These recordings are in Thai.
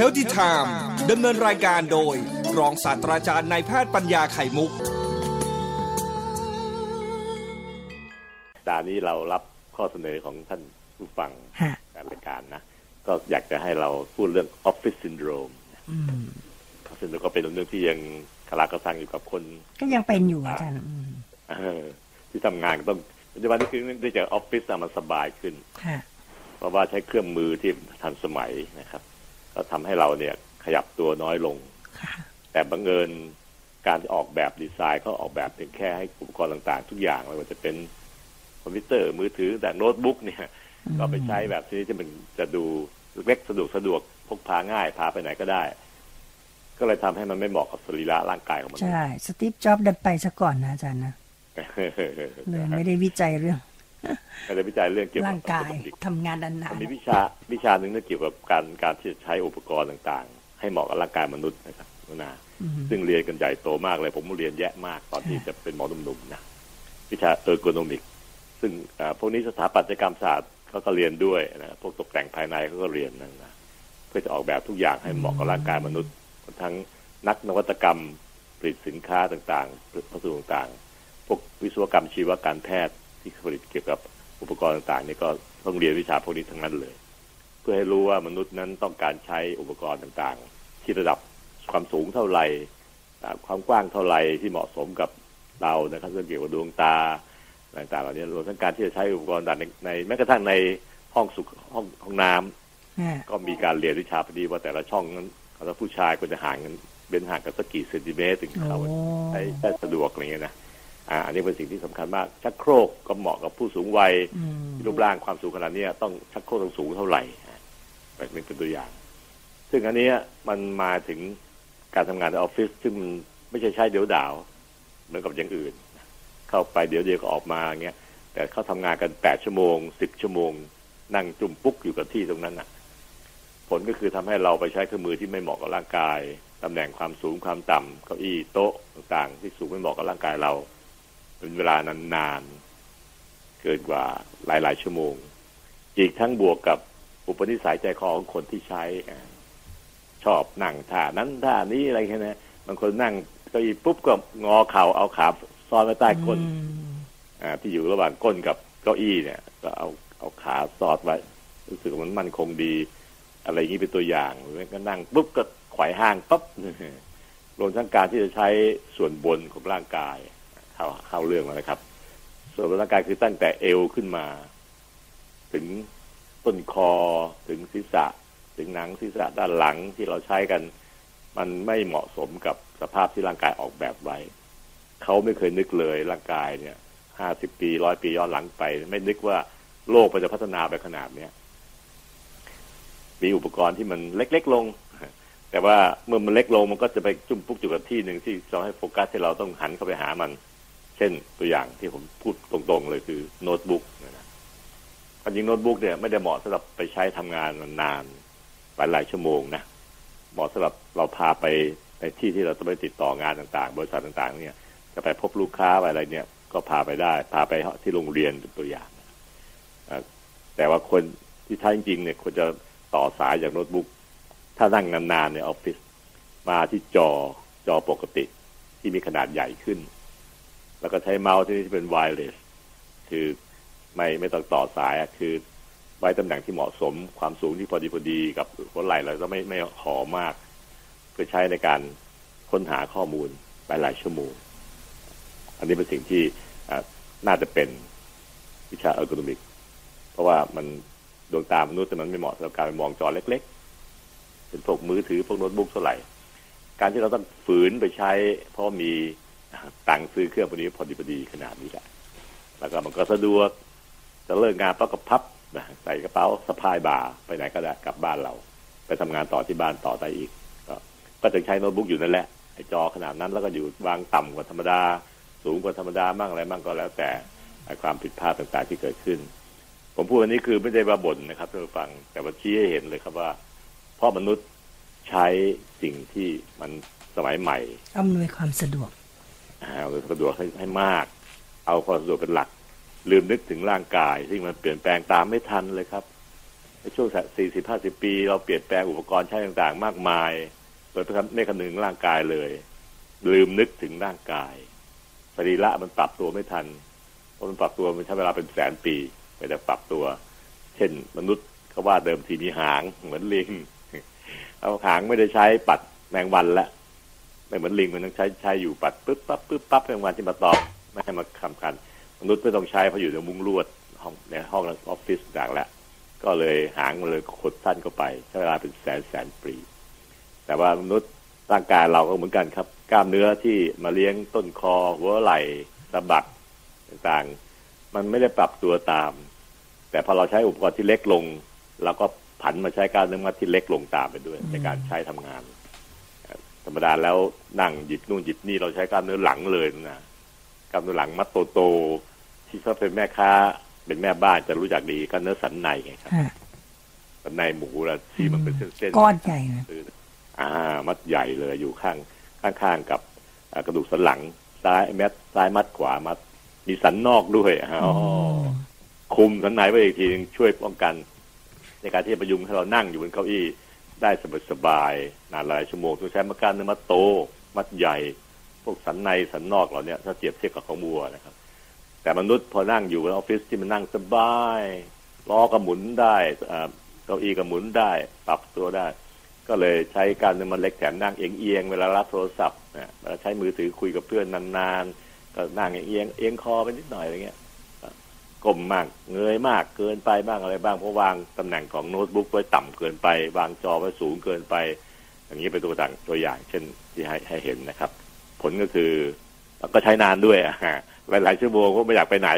Healthy Time ดำเนินรายการโดย รองศาสตราจารย์นายแพทย์ปัญญาไข่มุกดานี้เรารับข้อเสนอของท่านผู้ฟังการรายการนะ ก็อยากจะให้เราพูดเรื่อง Office Syndrome ซึ่งก็เป็นเรื่องที่ยังคลากระซังอยู่กับคน ก็ยังเป็นอยู่อาจารย์ที่ทำงานต้องปัจจุบันนี้คือเนื่องจากออฟฟิศมันสบายขึ้นเพราะว่าใช้เครื่องมือที่ทันสมัยนะครับ ก็ทำให้เราเนี่ยขยับตัวน้อยลง แต่บังเอิญการที่ออกแบบดีไซน์เขาออกแบบเพียงแค่ให้อุปกรณ์ต่างๆ ทุกอย่างไม่ว่าจะเป็นคอมพิวเตอร์มือถือแต่โน้ตบุ๊กเนี่ย ก็ไปใช้แบบที่จะมันจะดูเล็กสะดวกสะดวกพกพาง่ายพาไปไหนก็ได้ ก็เลยทำให้มันไม่เหมาะกับสรีระร่างกายของมนุษย์ Steve Jobs เดินไปซะก่อนนะอาจารย์นะเลยไม่ได้วิจัยเรื่อง ไม่ได้วิจัยเรื่องเกี่ยวกับร่างกายทำงานดันนานมีวิชาวิชาหนึ่งเกี่ยวกับการการที่จะใช้อุปกรณ์ต่างๆ ให้เหมาะกับร่างกายมนุษย์นะครับนะซึ่งเรียนกันใหญ่โตมากเลย ผมเรียนแยะมากตอนที่จะเป็นหมอหนุ่มๆนะวิชาเออร์โกนมิก ซึ่งพวกนี้สถาปัตยกรรมศาสตร์เขาก็เรียนด้วยนะพวกตกแต่งภายในเขาก็เรียนนั่นนะเพื่อจะออกแบบทุกอย่างให้เหมาะกับร่างกายมนุษย์ ทั้งนักนวัตกรรมผลิตสินค้าต่างๆวัสดุต่างๆ พวกวิศวกรรมชีวการแพทย์ ที่ผลิตเกี่ยวกับอุปกรณ์ต่างๆนี่ก็ต้องเรียนวิชาพวกนี้ทั้งนั้นเลย เพื่อให้รู้ว่ามนุษย์นั้นต้องการใช้อุปกรณ์ต่างๆ ที่ระดับความสูงเท่าไหร่ความกว้างเท่าไหร่ที่เหมาะสมกับเรานะครับเรื่องเกี่ยวกับดวงตาต่างๆเหล่านี้รวมทั้งการที่จะใช้อุปกรณ์ต่างในแม้กระทั่งในห้องสุขห้องห้องน้ำก็มีการเรียนวิชาพอดีว่าแต่ละช่องนั้นถ้าผู้ชายก็จะห่างกันเป็นห่างกันสักกี่เซนติเมตรถึงเขาใช้ได้สะดวกอะไรเงี้ยนะ อ่าอันนี้เป็นสิ่งที่สำคัญมากชักโครกก็เหมาะกับผู้สูงวัยรูปร่างความสูงขนาดนี้ต้องชักโครกต้องสูงเท่าไหร่เป็นตัวอย่าง ซึ่งอันนี้มันมาถึงการทำงานในออฟฟิศซึ่งมันไม่ใช่ใช้เดี๋ยวดาวเหมือนกับอย่างอื่น เข้าไปเดี๋ยวเดียวก็ออกมาเงี้ยแต่เขาทำงานกันแปดชั่วโมงสิบชั่วโมง นั่งจุ่มปุ๊กอยู่กับที่ตรงนั้นอะ ผลก็คือทำให้เราไปใช้เครื่องมือที่ไม่เหมาะกับร่างกายตำแหน่งความสูงความต่ำเก้าอี้โต๊ะต่างๆ ที่สูงไม่เหมาะกับร่างกายเรา เป็นเวลานานๆเกินกว่าหลาย ๆ ชั่วโมง อีกทั้งบวกกับอุปนิสัยใจคอของคนที่ใช้ชอบนั่งท่านั้นท่านี้อะไรแค่นี้บางคนนั่งก็อีปุ๊บก็งอเข่าเอาขาซ้อนไว้ใต้ก้นอ่า ที่อยู่ระหว่างก้นกับเก้าอี้เนี่ย ก็เอาเอาขาสอดไว้รู้สึกมันมั่นคงดี อะไรอย่างนี้เป็นตัวอย่างหรือก็นั่งปุ๊บก็ไขว่ห้างปั๊บรวมทั้งการที่จะใช้ส่วนบนของร่างกาย เข้าเข้าเรื่องแล้วนะครับ ส่วนร่างกายคือตั้งแต่เอวขึ้นมา ถึงต้นคอถึงศีรษะ ถึงหนังศีรษะด้านหลังที่เราใช้กัน มันไม่เหมาะสมกับสภาพที่ร่างกายออกแบบไว้ เขาไม่เคยนึกเลยร่างกายเนี่ยห้าสิบปีร้อยปีย้อนหลังไป ไม่นึกว่าโลกมันจะพัฒนาไปขนาดเนี้ยมีอุปกรณ์ที่มันเล็ก ๆ ลง แต่ว่าเมื่อมันเล็กลงมันก็จะไปจุ่มปุ๊กอยู่กับที่หนึ่งที่จะให้โฟกัสที่เราต้องหันเข้าไปหามัน เช่นตัวอย่างที่ผมพูดตรงๆเลยคือโน้ตบุ๊กนะความจริงโน้ตบุ๊กเนี่ยไม่ได้เหมาะสำหรับไปใช้ทำงานนานหลายหลายชั่วโมงนะเหมาะสำหรับเราพาไปในที่ที่เราต้องไปติดต่องานต่างๆ บริษัทต่างๆ เนี่ยจะไปพบลูกค้าอะไรเนี่ย ก็พาไปได้ พาไปที่โรงเรียนเป็นตัวอย่างแต่ว่าคนที่ใช้จริงเนี่ยควรจะต่อสายจากโน้ตบุ๊กถ้านั่งนานๆในออฟฟิศมาที่จอจอปกติที่มีขนาดใหญ่ขึ้น แล้วก็ใช้เมาส์ที่เป็นไวเลสคือไม่ไม่ต้องต่อสายคือไว้ตำแหน่งที่เหมาะสมความสูงที่พอดีพอดีกับหัวไหล่เราก็ไม่ไม่ขอมาก เพื่อใช้ในการค้นหาข้อมูลหลายหลายชั่วโมง อันนี้เป็นสิ่งที่น่าจะเป็นวิชาเออร์โกนมิก เพราะว่ามันดวงตามนุษย์แต่มันไม่เหมาะสำหรับการมองจอเล็กๆเป็นพวกมือถือพวกโน้ตบุ๊กเท่าไหร่ การที่เราต้องฝืนไปใช้ เพราะมี ตังค์ซื้อเครื่องพวกนี้พอดีพอดีขนาดนี้แหละแล้วก็มันก็สะดวกจะเลิกงานปั๊บก็พับใส่กระเป๋าสะพายบ่าไปไหนก็ได้กลับบ้านเรา ไปทำงานต่อที่บ้านต่อได้อีก ก็ก็จะใช้โน้ตบุ๊กอยู่นั่นแหละไอ้จอขนาดนั้นแล้วก็อยู่วางต่ำกว่าธรรมดา สูงกว่าธรรมดาบ้างอะไรบ้างก็แล้วแต่ความผิดพลาดต่างๆที่เกิดขึ้น ผมพูดวันนี้คือไม่ได้มาบ่นนะครับท่านผู้ฟัง แต่ว่าชี้ให้เห็นเลยครับว่าเพราะมนุษย์ใช้สิ่งที่มันสมัยใหม่อำนวยความสะดวก เอาสะดวกให้ให้มาก เอาความสะดวกเป็นหลัก ลืมนึกถึงร่างกายที่มันเปลี่ยนแปลงตามไม่ทันเลยครับในช่วงสี่สิบห้าสิบปี เราเปลี่ยนแปลงอุปกรณ์ใช้ต่างๆ มากมายโดยไม่คำนึงร่างกายเลย ลืมนึกถึงร่างกายสรีระมันปรับตัวไม่ทันเพราะมันปรับตัวมันใช้เวลาเป็นแสนปีไปแต่ปรับตัว เช่น มนุษย์เขาว่าเดิมทีมีหางเหมือนลิงเอาหางไม่ได้ใช้ปัดแมงวันละ ไม่เหมือนลิงมันต้องใช้ใช้อยู่ปัดปึ๊บปั๊บปึ๊บปั๊บแมงวันที่มาตอบไม่ให้มาคำคันมนุษย์ไม่ต้องใช้เพราะอยู่ในมุ้งลวดห้องในห้องออฟฟิศต่างแล้วก็เลยหางมันเลยขดสั้นเข้าไปใช้เวลาเป็นแสนแสนปี แต่ว่ามนุษย์ร่างกายเราก็เหมือนกันครับ กล้ามเนื้อที่มาเลี้ยงต้นคอ หัวไหล่สะบักต่างๆ มันไม่ได้ปรับตัวตาม แต่พอเราใช้อุปกรณ์ที่เล็กลงเราก็ผันมาใช้กล้ามเนื้อมัดที่เล็กลงตามไปด้วยในการใช้ทำงาน ธรรมดาแล้วนั่งหยิบนู่นหยิบนี่เราใช้กล้ามเนื้อหลังเลยนะกล้ามเนื้อหลังมัดโตๆที่เขาเป็นแม่ค้า เป็นแม่บ้านจะรู้จักดีกล้ามเนื้อสันในไงครับสันในหมูละที่มันเป็นเส้นๆก้อนใหญ่นะอ่า มัดใหญ่เลยอยู่ข้างข้างๆกับกระดูกสันหลังซ้ายแมดซ้ายมัดขวามัด มีสันนอกด้วยอ๋อคุมสันในไว้อีกทีนึงช่วยป้องกัน ในการที่จะประยุงให้เรานั่งอยู่บนเก้าอี้ ได้สบายๆนานหลายชั่วโมงต้องใช้มาการเนื้อมัดโต มัดใหญ่ พวกสันในสันนอกเหล่านี้ถ้าเทียบเทียบกับของวัวนะครับ แต่มนุษย์พอนั่งอยู่ในออฟฟิศที่มันนั่งสบายล้อก็หมุนได้เก้าอี้ก็หมุนได้ ปรับตัวได้ ก็เลยใช้การเนื้อมันเล็กแถมนั่งเอียงเอียงเวลารับโทรศัพท์นะเวลาใช้มือถือคุยกับเพื่อนนานๆก็นั่งเอียงเอียงคอไปนิดหน่อยอะไรเงี้ย กลมมากเงยมากเกินไปบ้างอะไรบ้างเพราะวางตำแหน่งของโน้ตบุ๊กไว้ต่ำเกินไป วางจอไว้สูงเกินไป อย่างนี้เป็นตัวต่างตัวอย่าง เช่นที่ให้ให้เห็นนะครับ ผลก็คือก็ใช้นานด้วยอะหลายชั่วโมงก็ไม่อยากไปไหน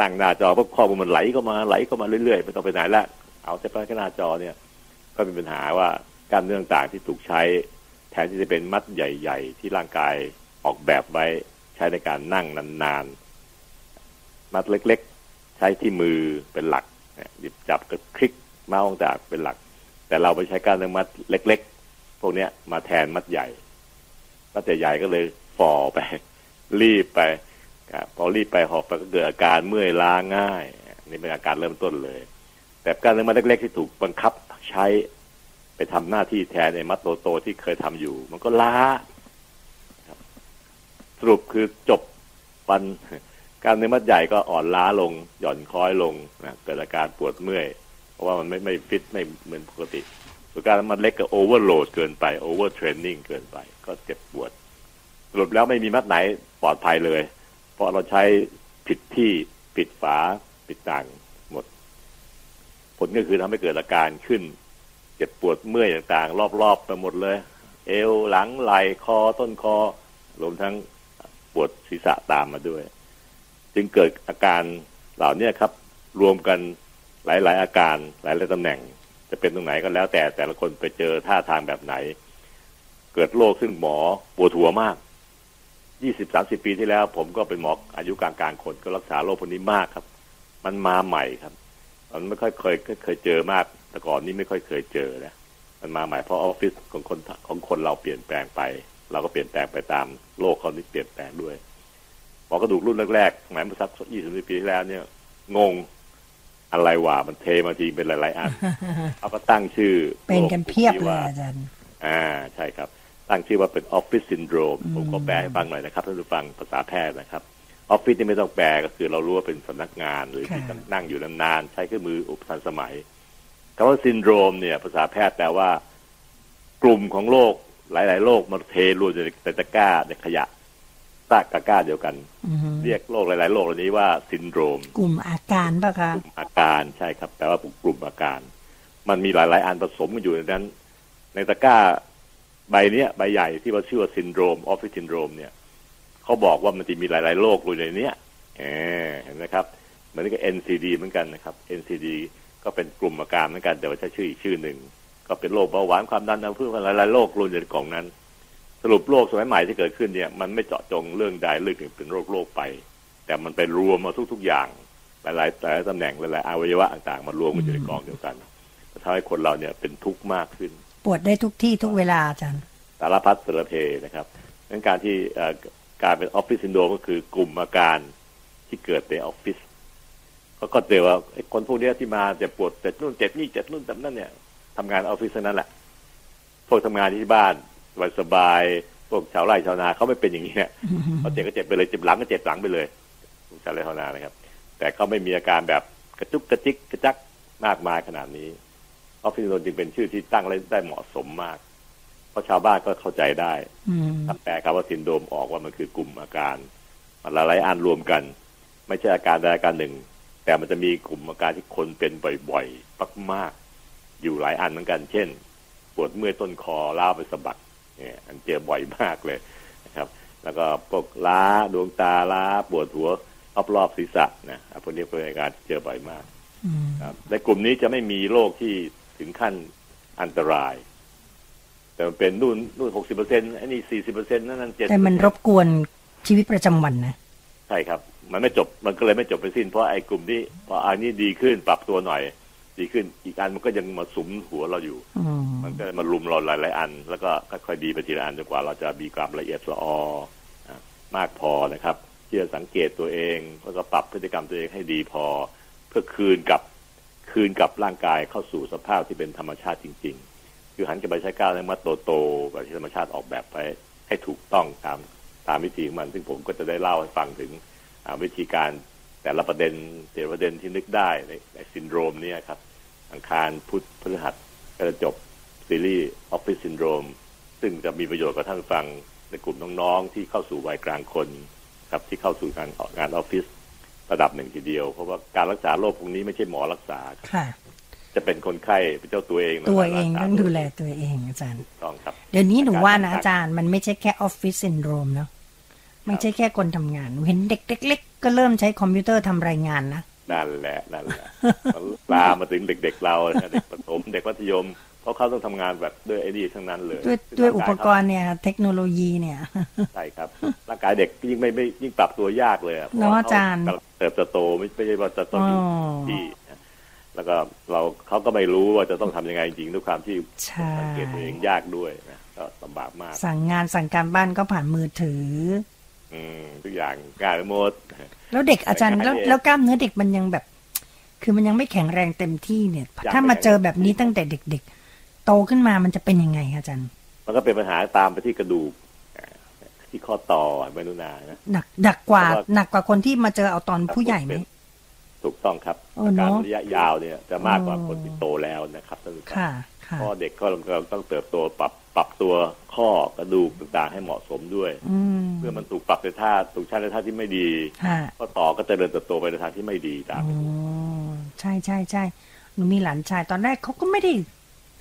นั่งหน้าจอพวกข้อมูลมันไหลก็มาไหลก็มาเรื่อยๆไม่ต้องไปไหนละเอาแต่แค่หน้าจอเนี่ย ก็มีปัญหาว่ากล้ามเนื้อต่างที่ถูกใช้ แทนที่จะเป็นมัดใหญ่ ๆ ที่ร่างกายออกแบบไว้ใช้ในการนั่งนานๆมัดเล็ก ใช้ที่มือเป็นหลักหยิบจับกับคลิกเมาส์ต่างเป็นหลัก แต่เราไปใช้กามเนื้อมัดเล็ก ๆ พวกนี้มาแทนมัดใหญ่ มัดใหญ่ก็เลยฝ่อไป รีบไปพอรีบไปหอบไปก็เกิดอาการเมื่อยล้าง่าย นี่เป็นอาการเริ่มต้นเลย แต่การเนื้อมัดเล็ก ๆ ที่ถูกบังคับใช้ไปทำหน้าที่แทนในมัดโตโตที่เคยทำอยู่ มันก็ล้าสรุปคือจบวัน กล้ามเนื้อมัดใหญ่ก็อ่อนล้าลงหย่อนคล้อยลงนะเกิดอาการปวดเมื่อย เพราะว่ามันไม่ไม่ฟิตไม่เหมือนปกติส่วนกล้ามมัดเล็กก็ overload เกินไป overtraining เกินไป ก็เจ็บปวดสรุปแล้วไม่มีมัดไหนปลอดภัยเลย เพราะเราใช้ผิดที่ผิดฝาผิดต่างหมด ผลก็คือทำให้เกิดอาการขึ้น เจ็บปวดเมื่อยต่างๆ รอบๆไปหมดเลย เอวหลังไหล่คอต้นคอรวมทั้งปวดศีรษะตามมาด้วย จึงเกิดอาการเหล่านี้ครับ รวมกันหลาย ๆ อาการหลาย ๆตำแหน่ง จะเป็นตรงไหนก็แล้ว แต่แต่ละคนไปเจอท่าทางแบบไหน เกิดโรคซึ่งหมอปวดหัวมากยี่สิบสามสิบปีที่แล้ว ผมก็เป็นหมออายุกลางกลางคนก็รักษาโรคพวกนี้มากครับ มันมาใหม่ครับ มันไม่ค่อยเคยเคยเจอมาก แต่ก่อนนี้ไม่ค่อยเคยเจอนะมันมาใหม่เพราะออฟฟิศของคนของคนเราเปลี่ยนแปลงไป เราก็เปลี่ยนแปลงไปตามโลกเขานี่เปลี่ยนแปลงด้วย หมอกระดูกรุ่นแรกๆหมายเมื่อสักยี่สิบปีที่แล้วเนี่ย งงอะไรวะมันเทมาทีเป็นหลายๆอันเขาก็ตั้งชื่อ เป็นกันเพียบเลยอาจารย์อ่าใช่ครับ ตั้งชื่อว่าเป็นออฟฟิศซินโดรมผมก็แปลให้ฟังหน่อยนะครับท่านผู้ฟังภาษาแพทย์นะครับออฟฟิศนี่ไม่ต้องแปลก็คือเรารู้ว่าเป็นสำนักงานหรือที่นั่งอยู่นานๆใช้เครื่องมืออุปทันสมัยคำว่าซินโดรมเนี่ย ภาษาแพทย์แปลว่า กลุ่มของโรคหลาย ๆโรคมาเทรวมในตะกร้าในขยะ ตะกร้าเดียวกัน เรียกโรคหลาย ๆ โรคเหล่านี้ว่าซินโดรม กลุ่มอาการปะคะ กลุ่มอาการใช่ครับแปลว่ากลุ่มอาการ มันมีหลาย ๆ อันผสมกันอยู่ในนั้น ในตะกร้าใบเนี้ยใบใหญ่ที่เราชื่อว่าซินโดรมออฟฟิศซินโดรมเนี่ยเขาบอกว่ามันจะมีหลาย ๆ โรคอยู่ในเนี้ยเห็นไหมครับเหมือนกับ NCD เหมือนกันนะครับ NCD ก็เป็นกลุ่มอาการเหมือนกันแต่ว่าใช้ชื่ออีกชื่อหนึ่งก็เป็นโรคเบาหวานความดันอัมพฤกษ์หลายๆโรครวมอยู่ในกล่องนั้น สรุปโรคสมัยใหม่ที่เกิดขึ้นเนี่ยมันไม่เจาะจงเรื่องใดเรื่องหนึ่งเป็นโรคโรคไป แต่มันไปรวมมาทุก ๆ อย่างหลายๆหลายตำแหน่งหลายๆอวัยวะต่างๆมารวมกันอยู่ในกองเดียวกันทำให้คนเราเนี่ยเป็นทุกข์มากขึ้น ปวดได้ทุกที่ทุกเวลาอาจารย์สารพัดสารเพนะครับงั้นการที่การเป็นออฟฟิศซินโดรมก็คือกลุ่มอาการที่เกิดในออฟฟิศเขาก็เจอว่าไอ้คนพวกเนี้ยที่มาเจ็บปวดเจ็บนู่นเจ็บนี่เจ็บนู่นเจ็บนั่นเนี่ยทำงานออฟฟิศเท่านั้นแหละพวกทำงานที่บ้าน สบายสบายๆพวกชาวไร่ชาวนาเขาไม่เป็นอย่างนี้เนี่ยเขาเจ็บก็เจ็บไปเลยเจ็บหลังก็เจ็บหลังไปเลยพวกชาวไร่ชาวนานะครับ แต่เขาไม่มีอาการแบบกระจุกกระจิกกระจักมากมายขนาดนี้ออฟฟิศซินโดรมจึงเป็นชื่อที่ตั้งแล้วได้เหมาะสมมาก เพราะชาวบ้านก็เข้าใจได้อืมถ้าแปลคำว่าซินโดรมออกว่ามันคือกลุ่มอาการมันหลายๆอันรวมกัน ไม่ใช่อาการใดอาการหนึ่ง แต่มันจะมีกลุ่มอาการที่คนเป็นบ่อยๆมากๆอยู่หลายอันเหมือนกัน เช่น ปวดเมื่อยต้นคอร้าวไปสะบัก เนี่ยอันเจอบ่อยมากเลยนะครับ แล้วก็พวกล้าดวงตาล้าปวดหัวรอบๆศีรษะนะพวกนี้เป็นอาการที่เจอบ่อยมากอืมครับในกลุ่มนี้จะไม่มีโรคที่ถึงขั้นอันตราย แต่มันเป็นนู่นนู่นหกสิบเปอร์เซ็นต์อันนี้สี่สิบเปอร์เซ็นต์นั่นนั่นเจ็ดแต่มันรบกวนชีวิตประจำวันนะใช่ครับ มันไม่จบมันก็เลยไม่จบไปสิ้นเพราะไอ้กลุ่มนี้พออันนี้ดีขึ้นปรับตัวหน่อย ดีขึ้น อีกอันมันก็ยังมาสุมหัวเราอยู่อืมมันก็มาลุมเราหลายๆอัน แล้วก็ค่อยๆดีไปทีละอันจนกว่าเราจะมีความละเอียดละอออะมากพอนะครับ ที่จะสังเกตตัวเองแล้วก็ปรับพฤติกรรมตัวเองให้ดีพอ เพื่อคืนกับคืนกับร่างกายเข้าสู่สภาพที่เป็นธรรมชาติจริง ๆ คือหันกลับไปใช้กล้ามเนื้อมัดโตๆแบบที่ธรรมชาติออกแบบไปให้ถูกต้องตามตามวิธีของมัน ซึ่งผมก็จะได้เล่าให้ฟังถึงอ่าวิธีการแต่ละประเด็นแต่ละประเด็นที่นึกได้ในในซินโดรมเนี่ยครับ อังคารพุธพฤหัสก็จะจบซีรีส์ออฟฟิศซินโดรมซึ่งจะมีประโยชน์กับท่านผู้ฟังในกลุ่มน้องๆ ที่เข้าสู่วัยกลางคนครับที่เข้าสู่งานงานออฟฟิศระดับหนึ่งทีเดียว เพราะว่าการรักษาโรคพวกนี้ไม่ใช่หมอรักษาครับค่ะ จะเป็นคนไข้เป็นเจ้าตัวเองนะตัวเองรักษาต้องดูแลตัวเองอาจารย์ต้องครับ เดี๋ยวนี้หนูว่านะอาจารย์มันไม่ใช่แค่ออฟฟิศซินโดรมเนาะไม่ใช่แค่คนทำงานหนูเห็นเด็กเล็ก ๆ ก็เริ่มใช้คอมพิวเตอร์ทำรายงานนะ นั่นแหละนั่นแหละมันลามมาถึงเด็ก ๆ เรานะเด็กประถมเด็กมัธยม เพราะเขาต้องทำงานแบบด้วยไอ้นี่ทั้งนั้นเลย ด้วยด้วยอุปกรณ์เนี่ย เทคโนโลยีเนี่ยใช่ครับร่างกายเด็กยิ่งไม่ไม่ยิ่งปรับตัวยากเลยอะเพเนอะว่อาจารย์เขเติบโตไม่ไม่ใช่ว่าจะต้องอยู่อ๋อที่นะแล้วก็เราเขาก็ไม่รู้ว่าจะต้องทำยังไงจริงด้วยความที่ใช่สังเกตตัวเองยากด้วยนะก็ลำบากมาก สั่งงานสั่งการบ้านก็ผ่านมือถืออืม ทุกอย่างง่ายไปหมดแล้วเด็กอาจารย์แล้วง่ายๆแล้วกล้ามเนื้อเด็กมันยังแบบ คือมันยังไม่แข็งแรงเต็มที่เนี่ยยังถ้ามาไม่เจอแบบนี้ตั้งแต่เด็ก ๆ โตขึ้นมามันจะเป็นยังไงอาจารย์ มันก็เป็นปัญหาตามไปที่กระดูกอ่าที่ข้อต่อไม่นุนานะหนักหนักกว่าเพราะว่าหนักกว่าคนที่มาเจอเอาตอนผู้ใหญ่ไหมถูกต้องครับโอ้อาเนการอะระยะยาวเนี่ย จะมากกว่าอ๋อคนที่โตแล้วนะครับท่านผู้ชมค่ะค่ะเพราะเด็กก็ต้องเติบโตปรับปรับตัวข้อกระดูกต่างๆให้เหมาะสมด้วยอืมเมื่อมันถูกปรับในท่าถูกใช้ในท่าที่ไม่ดีค่ะก็ต่อก็เจริญเติบโตไปในทางที่ไม่ดีตามอ๋อใช่ใช่ใช่หนูมีหลานชายตอนแรกเขาก็ไม่ได้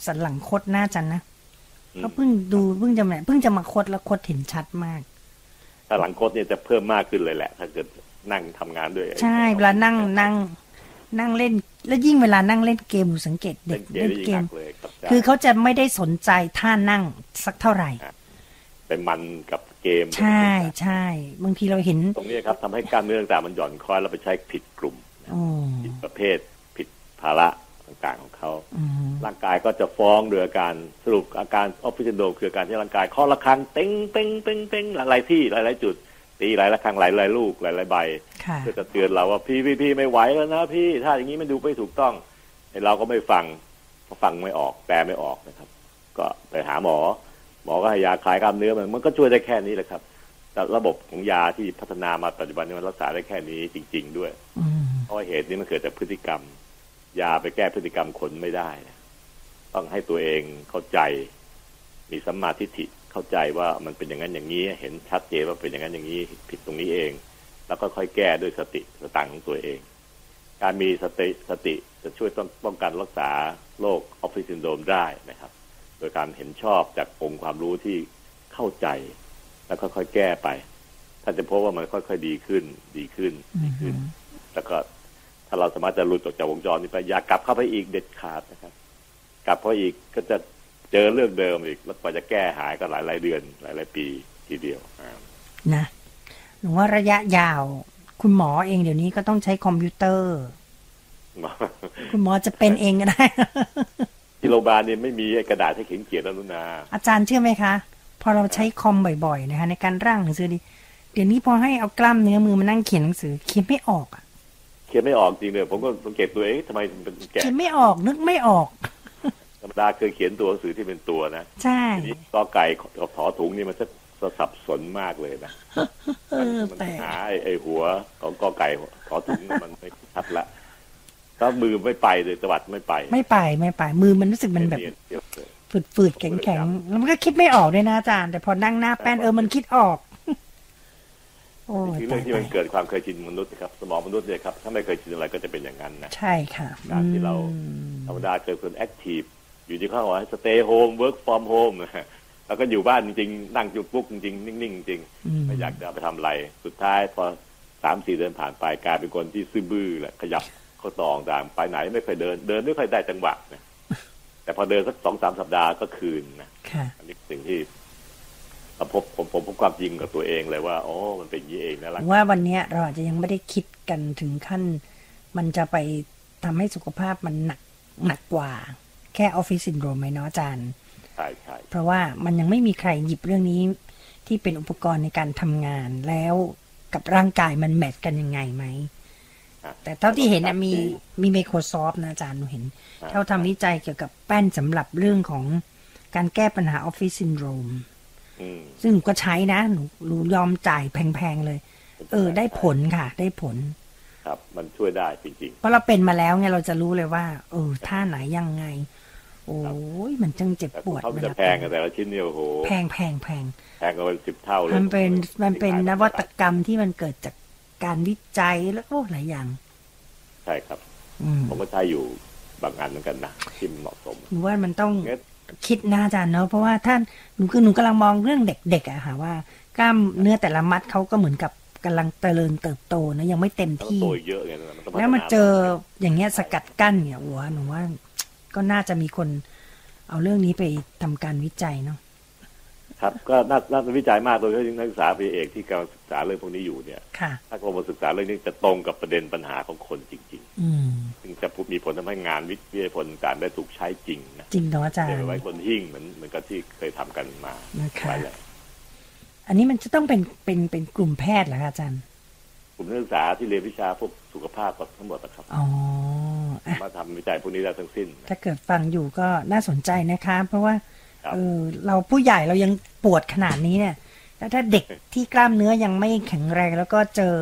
สันหลังคดหน้าจันนะเขาเพิ่งดูเพิ่งจะมาเพิ่งจะมาคดแล้วคดเห็นชัดมากถ้าหลังโคตเนี่ยจะเพิ่มมากขึ้นเลยแหละ ถ้าเกิดนั่งทำงานด้วย ใช่เวลานั่งนั่ง นั่งเล่น แล้วยิ่งเวลานั่งเล่นเกมหนูสังเกตเด็เล่กนเกมเล่นได้ยิ่งเกหมนักเลยครับคือเขาจะไม่ได้สนใจท่านั่งสักเท่าไหร่ไปมันกับเกม ใช่ใช่บางทีเราเห็น ตรงนี้ครับทำให้กล้ามเนื้อต่างๆมันหย่อนคล้อยแล้วไปใช้ผิดกลุ่มอ๋อผิดประเภทผิดภาระต่างๆของเขาอืมร่างกายก็จะฟ้องโดยอาการสรุปอาการออฟฟิศซินโดรมคืออาการที่ร่างกายข้อระฆังเต็งเต็งเต็งเต็งหลายๆที่หลายๆจุดตีหลายระฆังหลายๆลูกหลายๆใบค่ะ เพื่อจะเตือนเราว่าพี่พี่พี่ไม่ไหวแล้วนะพี่ถ้าอย่างนี้มันดูไม่ถูกต้องไอ้เราก็ไม่ฟังเพราะฟังไม่ออกแปลไม่ออกนะครับ ก็ไปหาหมอ หมอก็ให้ยาคลายกล้ามเนื้อมันมันก็ช่วยได้แค่นี้แหละครับแต่ระบบของยาที่พัฒนามาปัจจุบันนี้มันรักษาได้แค่นี้จริง ๆ ด้วยอืมเพราะว่าเหตุนี้มันเกิดจากพฤติกรรม ยาไปแก้พฤติกรรมคนไม่ได้นะต้องให้ตัวเองเข้าใจ มีสัมมาทิฏฐิเข้าใจว่ามันเป็นอย่างนั้นอย่างนี้ เห็นชัดเจนว่าเป็นอย่างนั้นอย่างนี้ผิดตรงนี้เอง แล้วก็ค่อยแก้ด้วยสติสตางค์ของตัวเอง การมีสติสติจะช่วยต้องป้องกันรักษาโรคออฟฟิศซินโดรมได้นะครับ โดยการเห็นชอบจากองค์ความรู้ที่เข้าใจ แล้วค่อยๆแก้ไปท่านจะพบว่ามันค่อยๆดีขึ้น ดีขึ้นอืมดีขึ้น แล้วก็ถ้าเราสามารถจะหลุดออกจากวงจรนี้ไปอย่ากลับเข้าไปอีกเด็ดขาดนะครับ กลับเข้าไปอีกก็จะเจอเรื่องเดิมอีก แล้วกว่าจะแก้หายก็หลายหลายๆเดือน หลายหลายๆปีทีเดียวอ่านะ หนูว่าระยะยาว คุณหมอเองเดี๋ยวนี้ก็ต้องใช้คอมพิวเตอร์ คุณหมอจะเป็นเองก็ได้ ที่โรงพยาบาลเนี่ยไม่มีไอ้กระดาษให้เขียนเขียนแล้วนุนาอาจารย์เชื่อไหมคะ พอเราใช้คอมบ่อยๆนะคะในการร่างหนังสือดีเดี๋ยวนี้พอให้เอากล้ามเนื้อมือมานั่งเขียนหนังสือเขียนไม่ออกอะเขียนไม่ออกจริงเลยผมก็สังเกตตัวเองทำไมมันเป็นแกะคิดไม่ออกนึกไม่ออกธรรมดาเคยเขียนตัวหนังสือที่เป็นตัวนะใช่ทีนี้กอไก่กับถอถุงนี่มันจะ สับสนมากเลยนะเออมันแต่หาไอ้ไอ้หัวของกอไก่ถอถุงมันไม่ชัดละถ้ามือไม่ไปเลยตวัดไม่ไป ไม่ไปไม่ไป มือมันรู้สึกมันแบบเยเดี๋ยวเลยฝืดๆแข็งๆแล้วมันก็คิดไม่ออกด้วยนะอาจารย์ แต่พอนั่งหน้าแป้นเออมันคิดออกโอ้ยคือเรื่องที่มันตายเกิดความเคยชินมนุษย์นะครับ สมองมนุษย์เนี่ยครับถ้าไม่เคยชินอะไรก็จะเป็นอย่างนั้นนะใช่ค่ะการที่เราอืมธรรมดาเกิดคนแอคทีฟอยู่ที่เขาบอกให้ stay home work from home นะฮะ แล้วก็อยู่บ้านจริงๆนั่งจุดปุ๊กจริงๆนิ่งๆจริงอืมไม่อยากจะไปทำอะไร สุดท้ายพอสามสี่เดือนผ่านไปกลายเป็นคนที่ซื่อบื้อแหละขยับเข้าตองตามไปไหนไม่เคยเดิน เดินไม่ค่อยได้จังหวะนะแต่พอเดินสักสองสามสัปดาห์ก็คืนนะค่ะอันนี้สิ่งที่ผมพบผมผมพบความจริงกับตัวเองเลยว่าอ๋อมันเป็นอย่างนี้เองนะล่ะว่าวันเนี้ยเราอาจจะยังไม่ได้คิดกันถึงขั้น มันจะไปทำให้สุขภาพมันหนักหนักกว่า แค่ออฟฟิศซินโดรมไหมเนาะอาจารย์ ใช่ใช่เพราะว่ามันยังไม่มีใครหยิบเรื่องนี้ ที่เป็นอุปกรณ์ในการทำงานแล้วกับร่างกายมัน match กันยังไงไหมอะแต่เท่าที่เห็นนะมีมี Microsoft นะอาจารย์หนูเห็นอะเขาทำวิจัยเกี่ยวกับแป้นสำหรับเรื่องของการแก้ปัญหาออฟฟิศซินโดรมอืมซึ่งหนูก็ใช้นะหนูหนูยอมจ่ายแพง ๆ เลย เออ ได้ผลค่ะ ได้ผล ครับ มันช่วยได้จริงเพราะเราเป็นมาแล้วไงเราจะรู้เลยว่า เออ ท่าไหนยังไง โอ้ยมันจังเจ็บๆแต่ปวดเขาวจะลแพงกันแต่ละชิ้นเนี่ยโอ้โหแพงแพงแพงแพงกันเป็นสิบเท่าเลยมันเป็นมันเป็นนวัตรรมกรรมที่มันเกิดจากการวิจัยแล้วก็หลายอย่าง ใช่ครับอืมผมก็ใช้อยู่บางอันเหมือนกันนะที่มันเหมาะสมหนูว่ามันต้องงั้นคิดนะอาจารย์เนาะเพราะว่าท่านหนูคือหนูกำลังมองเรื่องเด็กๆอะค่ะว่า กล้ามเนื้อแต่ละมัดเขาก็เหมือนกับกำลังเจริญเติบโตนะยังไม่เต็มแล้วที่โตอีกเยอะไงนะต้องพัฒแล้วมาเจออย่างเงี้ยสกัดกั้นเนี่ยหัวหนูว่า ก็น่าจะมีคนเอาเรื่องนี้ไปทำการวิจัยเนาะครับก็น่าน่าวิจัยมากโดยเฉพาะนักศึกษาปีเอกที่กำลังศึกษาเรื่องพวกนี้อยู่เนี่ยค่ะถ้าเรามาศึกษาเรื่องนี้จะตรงกับประเด็นปัญหาของคนจริงอืมๆซึ่งจะมีผลทำให้งานวิทยาผลการได้ถูกใช้จริงนะจริงเนาะอาจารเดี๋ยวย์ไปไว้บนหิ้งเหมือนเหมือนกับที่เคยทำกันมานะคะไว้เลยอันนี้มันจะต้องเป็นเป็นเป็นกลุ่มแพทย์เหรอคะอาจารย์ กลุ่มนักศึกษาที่เรียนวิชาพวกสุขภาพทั้งหมดนะครับอ๋ออะ มาทำวิจัยพวกนี้ได้ทั้งสิ้น ถ้าเกิดฟังอยู่ก็น่าสนใจนะคะ เพราะว่าครับเออเราผู้ใหญ่เรายังปวดขนาดนี้เนี่ยแล้วถ้าเด็กที่กล้ามเนื้อยังไม่แข็งแรงแล้วก็เจอ